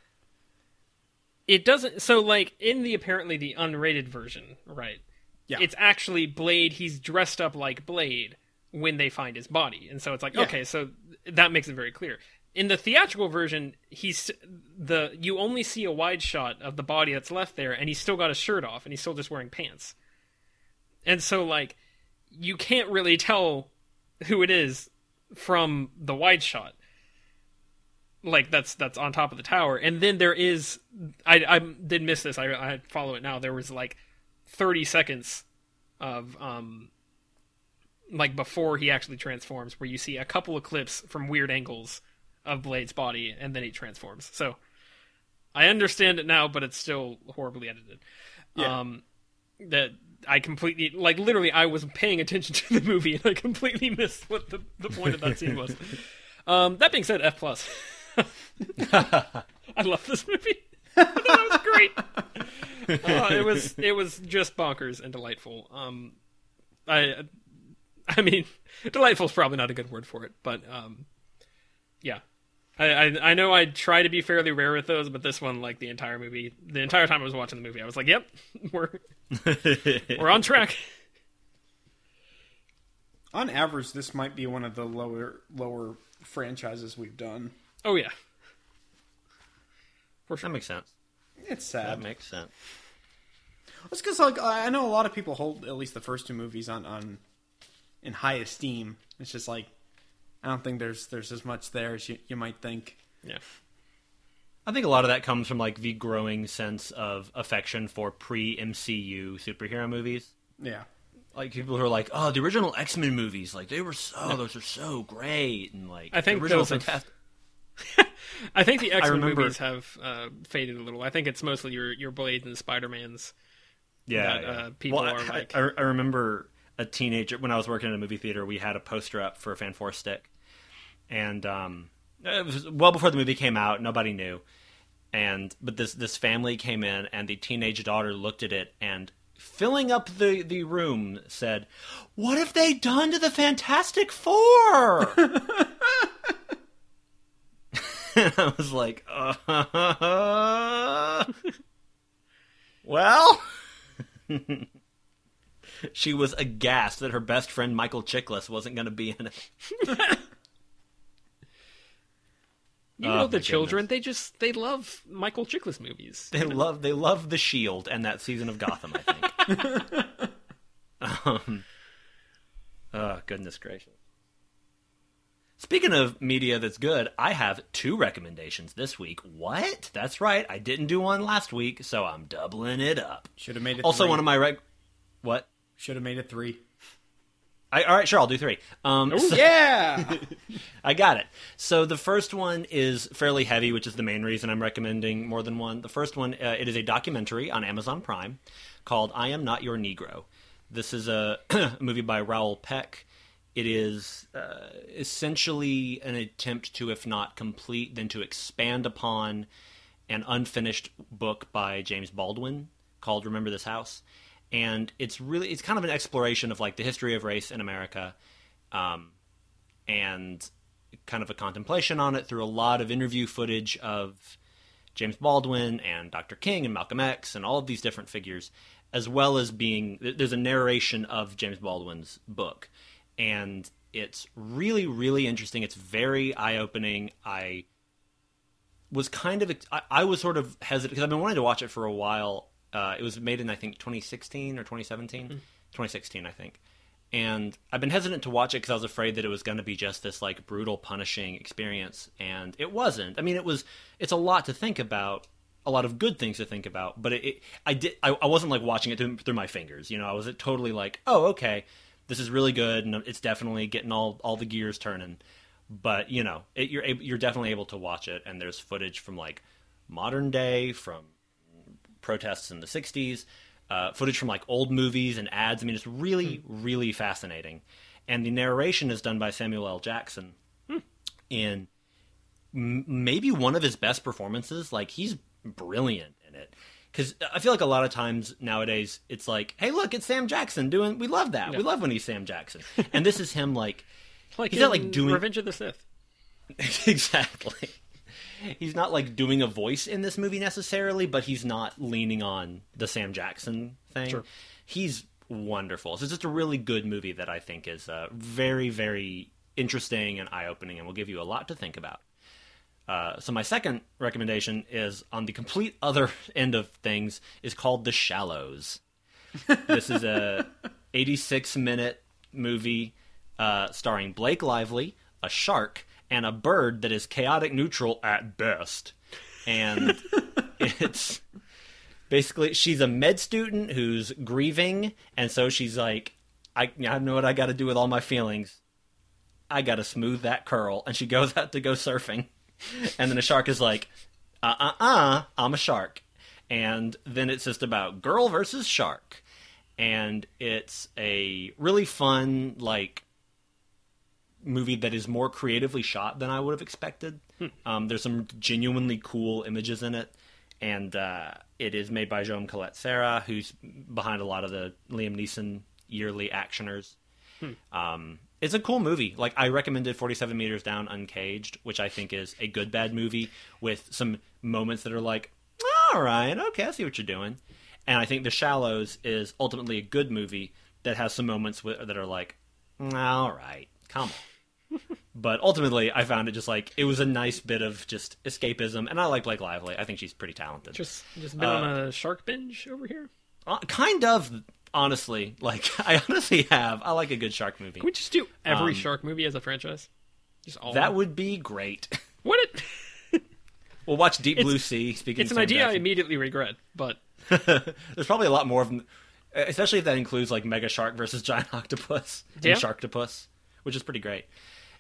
it doesn't. So, like in the apparently the unrated version, right? Yeah. It's actually Blade. He's dressed up like Blade when they find his body, and so it's like Yeah. okay, so that makes it very clear. In the theatrical version, he's the you only see a wide shot of the body that's left there, and he's still got his shirt off, and he's still just wearing pants. And so, like, you can't really tell who it is from the wide shot like that's that's on top of the tower and then there is i i did miss this i i follow it now there was like 30 seconds of um like before he actually transforms where you see a couple of clips from weird angles of blade's body and then he transforms so i understand it now but it's still horribly edited Yeah. um that I completely like literally I was paying attention to the movie and I completely missed what the, the point of that scene was. Um, that being said, F plus. I love this movie. that was great. Uh, it was it was just bonkers and delightful. Um, I I mean, delightful is probably not a good word for it, but um, yeah. I, I I know I try to be fairly rare with those, but this one, like the entire movie, the entire time I was watching the movie, I was like, "Yep, we're we're on track." On average, this might be one of the lower lower franchises we've done. Oh yeah, That makes sense. It's sad. That makes sense. It's because like I know a lot of people hold at least the first two movies on on in high esteem. It's just like I don't think there's there's as much there as you, you might think. yeah. I think a lot of that comes from like the growing sense of affection for pre MCU superhero movies. Yeah, Like people who are like, "Oh, the original X Men movies, like they were so those are so great," and like I think the original those have- Fantastic. I think the X Men movies have uh, faded a little. I think it's mostly your your Blades and Spider Mans. yeah, that, yeah. uh, people well, are I, like- I, I remember a teenager when I was working in a movie theater. We had a poster up for a Fan Four Stick, and um, it was well before the movie came out. Nobody knew, and but this this family came in, and the teenage daughter looked at it and. Filling up the, the room, said, "What have they done to the Fantastic Four? and I was like, uh, "Well." she was aghast that her best friend Michael Chiklis wasn't going to be in it. You Oh, know my the children; they just they love Michael Chiklis movies. They love they love the Shield and that season of Gotham. I think. um, oh goodness gracious! Speaking of media that's good, I have two recommendations this week. What? That's right, I didn't do one last week, so I'm doubling it up. should have made it. Also, three. one of my rec. What? should have made it three. I, all right, sure, I'll do three. Um, so- Yeah, I got it. So the first one is fairly heavy, which is the main reason I'm recommending more than one. The first one, uh, it is a documentary on Amazon Prime called "I Am Not Your Negro." This is a movie by Raoul Peck. It is uh, essentially an attempt to, if not complete, then to expand upon an unfinished book by James Baldwin called "Remember This House," and it's really it's kind of an exploration of like the history of race in America. Um, and kind of a contemplation on it through a lot of interview footage of James Baldwin and Dr. King and Malcolm X and all of these different figures, as well as being there's a narration of James Baldwin's book, and it's really really interesting. It's very eye opening. I was kind of I, I was sort of hesitant because I've been wanting to watch it for a while. Uh, it was made in I think 2016 or 2017, 2016, I think. And I've been hesitant to watch it because I was afraid that it was going to be just this like brutal, punishing experience, and it wasn't. I mean, it was. It's a lot to think about, a lot of good things to think about, but it, it I did. I, I wasn't like watching it through, through my fingers. You know, I was totally like, oh, okay, this is really good, and it's definitely getting all all the gears turning. But you know, it, you're ab- you're definitely able to watch it, and there's footage from like modern day, from protests in the '60s, uh, footage from like old movies and ads. I mean, it's really really fascinating, and the narration is done by Samuel L. Jackson in m- maybe one of his best performances. Like he's brilliant in it. Because I feel like a lot of times nowadays it's like, hey, look, it's Sam Jackson doing. We love that. We love when he's Sam Jackson, and this is him like Like He's not, like, doing- Revenge of the Sith. exactly. He's not like doing a voice in this movie necessarily, but he's not leaning on the Sam Jackson thing. Sure. He's wonderful. So it's just a really good movie that I think is uh, very, very interesting and eye opening and will give you a lot to think about. Uh, so my second recommendation is on the complete other end of things is called The Shallows. this is a 86 minute movie uh, starring Blake Lively, a shark, and a bird that is chaotic neutral at best. And it's basically she's a med student who's grieving, and so she's like, I, I know what I got to do with all my feelings. I got to smooth that curl, and she goes out to go surfing, and then a shark is like, uh uh uh, I'm a shark, and then it's just about girl versus shark, and it's a really fun like movie that is more creatively shot than I would have expected. Um, there's some genuinely cool images in it, and uh, it is made by Joan Collet-Serra, who's behind a lot of the Liam Neeson yearly actioners. Um, it's a cool movie. Like I recommended 47 Meters Down Uncaged, which I think is a good bad movie with some moments that are like, all right, okay, I see what you're doing. And I think The Shallows is ultimately a good movie that has some moments that are like, all right, come on. but ultimately, I found it just like it was a nice bit of just escapism, and I like Blake Lively. I think she's pretty talented. Just just been on a shark binge over here. Uh, kind of, honestly. Like I honestly have. I like a good shark movie. Can we just do every Um, shark movie as a franchise? Just all That would be great. What it? we'll watch Deep Blue It's- Sea. Speaking, It's an idea I immediately regret, but There's probably a lot more of them, especially if that includes like Mega Shark versus Giant Octopus and Yeah. Sharktopus, which is pretty great.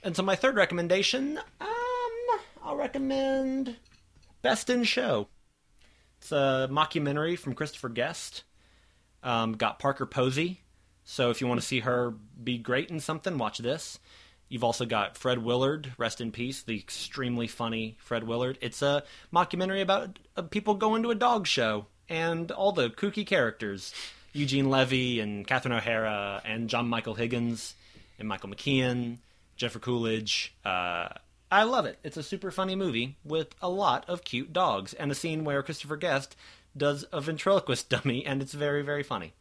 And so my third recommendation, um, I'll recommend Best in Show. It's a mockumentary from Christopher Guest. Um, got Parker Posey, so if you want to see her be great in something, watch this. You've also got Fred Willard, rest in peace, the extremely funny Fred Willard. It's a mockumentary about uh, people going to a dog show and all the kooky characters. Eugene Levy and Catherine O'Hara and John Michael Higgins and Michael McKean, Jennifer Coolidge. Uh, I love it. It's a super funny movie with a lot of cute dogs and a scene where Christopher Guest does a ventriloquist dummy, and it's very, very funny.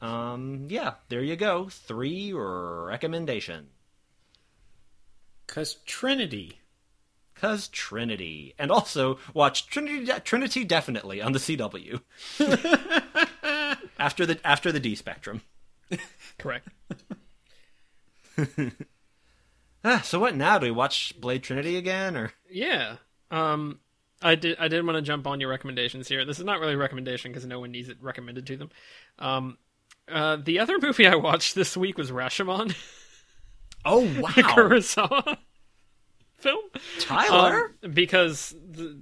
Um, yeah, there you go. Three recommendation. Because Trinity. Cause Trinity, and also watch Trinity. Trinity definitely on the CW. after the after the D Spectrum. correct. Ah, so what now? Do we watch Blade Trinity again, or Yeah. Um, I did. I did want to jump on your recommendations here. This is not really a recommendation because no one needs it recommended to them. Um, uh, the other movie I watched this week was Rashomon, oh wow, Kurosawa film. Tyler? Um, because the,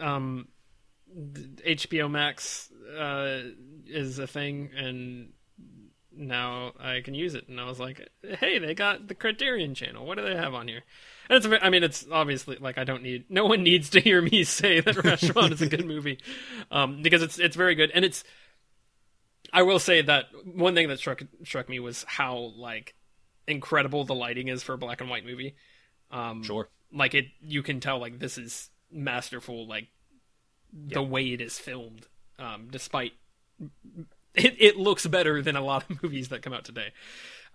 um, the HBO Max uh, is a thing, and now I can use it. And I was like, hey, they got the Criterion Channel. What do they have on here? And it's, I mean, it's obviously like I don't need, no one needs to hear me say that Rashomon is a good movie, um, because it's it's very good, and it's. I will say that one thing that struck struck me was how like incredible the lighting is for a black and white movie. Um, sure. like it you can tell like this is masterful like the way it is filmed um despite it, it looks better than a lot of movies that come out today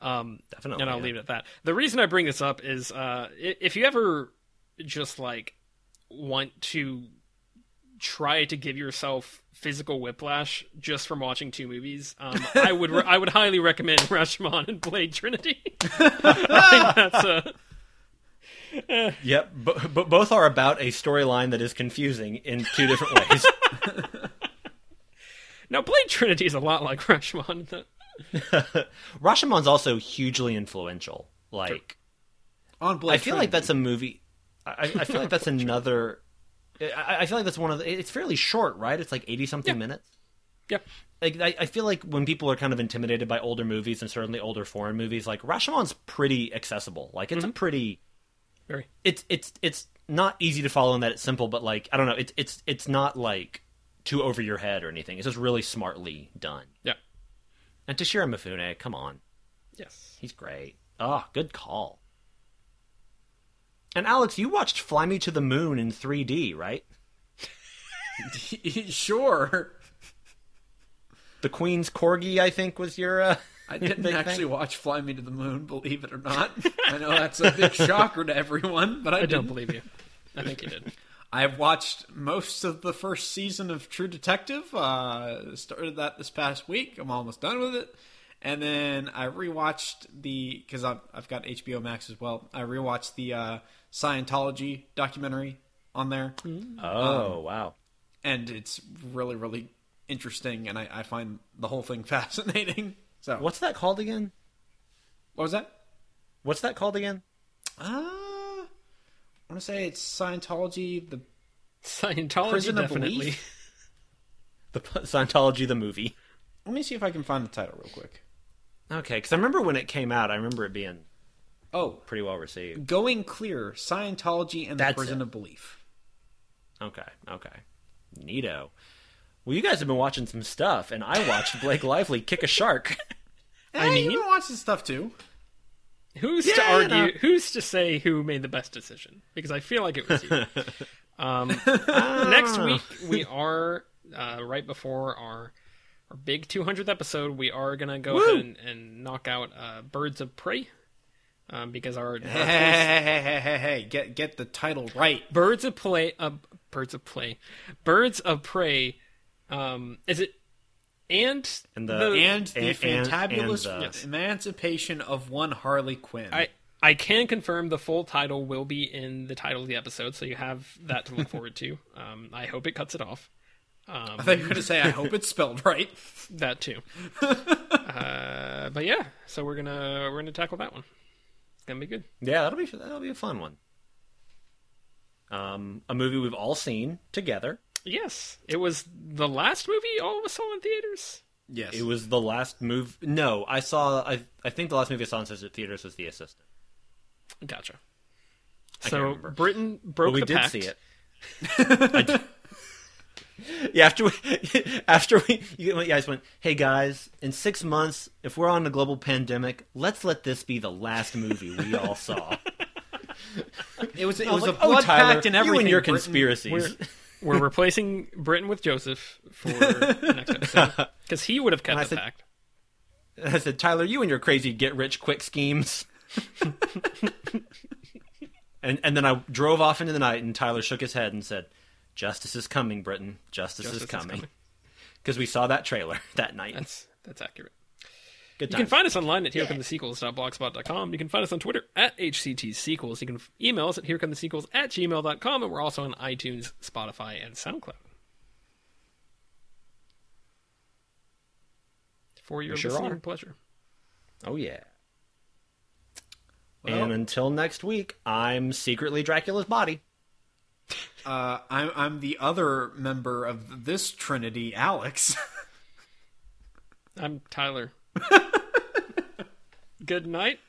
um Definitely, and i'll yeah. leave it at that the reason i bring this up is uh if you ever just like want to try to give yourself physical whiplash just from watching two movies, um, I would re- I would highly recommend Rashomon and Blade Trinity. I think that's a Yep, but, but both are about a storyline that is confusing in two different ways. now Blade Trinity is a lot like Rashomon. Rashomon's also hugely influential. Like, On Blade I feel like that's a movie. I, I feel like that's another. I, I feel like that's one of the. It's fairly short, right? It's like eighty something minutes. Yep. Like I, I feel like when people are kind of intimidated by older movies and certainly older foreign movies, like Rashomon's pretty accessible. Like it's a mm-hmm. pretty. Very. It's it's it's not easy to follow in that it's simple, but like I don't know, it's it's it's not like too over your head or anything. It's just really smartly done. Yeah. And Toshiro Mifune, come on, Yes. he's great. Oh, good call. And Alex, you watched Fly Me to the Moon in 3D, right? sure. The Queen's Corgi, I think, was your. Uh, I didn't big actually thing? watch Fly Me to the Moon, believe it or not. I know that's a big shocker to everyone, but I, I don't didn't. believe you. I think you did. I've watched most of the first season of True Detective. Uh, started that this past week. I'm almost done with it. And then I rewatched the because I've, I've got HBO Max as well. I rewatched the uh, Scientology documentary on there, Oh, wow. and it's really really interesting. And I, I find the whole thing fascinating. So What's that called again? what was that? What's that called again? Uh, want to say it's Scientology. The Scientology Prison definitely. The Scientology, the movie. let me see if I can find the title real quick. Okay, because I remember when it came out, I remember it being Oh, pretty well received. Going Clear: Scientology and the Prison it. of Belief. Okay, okay. Neato. Well, you guys have been watching some stuff, and I watched Blake Lively kick a shark. I mean- you've been watching stuff too. Who's to Yeah, argue? no. Who's to say who made the best decision? Because I feel like it was you. um, next week we are uh, right before our our big 200th episode. We are gonna go ahead and, and knock out uh, Birds of Prey um, because our Hey, hey, hey, hey, hey, hey, get get the title right. Birds of play, uh, Birds of play, Birds of Prey. Um, is it and And the- And the And- and- fantabulous and the- emancipation of one Harley Quinn. I I can confirm the full title will be in the title of the episode, so you have that to look forward to. Um, I hope it cuts it off. Um, I thought you were going to say, I hope it's spelled right. that too. uh, but yeah, so we're gonna we're gonna tackle that one. It's gonna be good. yeah, that'll be that'll be a fun one. Um, a movie we've all seen together. Yes, it was the last movie all of us saw in theaters. Yes. It was the last move. No, I saw. I I think the last movie I saw in theaters was The Assistant. Gotcha. can't So remember. Britton broke But we did pact. see it. I did- Yeah, after we, after we, you guys went, hey guys, in six months, if we're on a global pandemic, let's let this be the last movie we all saw. It was it I was, like, a blood Tyler, pact and you everything. and your Britton. conspiracies. We're replacing Britton with Joseph for the next episode because he would have kept And I the said- pact. I said, Tyler, you and your crazy get rich quick schemes. and and then I drove off into the night, and Tyler shook his head and said, "Justice is coming, Britton. Justice, Justice is is coming." coming. Because we saw that trailer that night. That's that's accurate. Good You can find us online at herecomethesequels.blogspot.com. You can find us on Twitter at HCTSequels. You can email us at herecomethesequels at gmail.com. And we're also on iTunes, Spotify, and SoundCloud. For your sure listening are. pleasure. Oh yeah. Well- and until next week, I'm secretly Dracula's body. Uh, I'm I'm the other member of this trinity, Alex. I'm Tyler. Good night.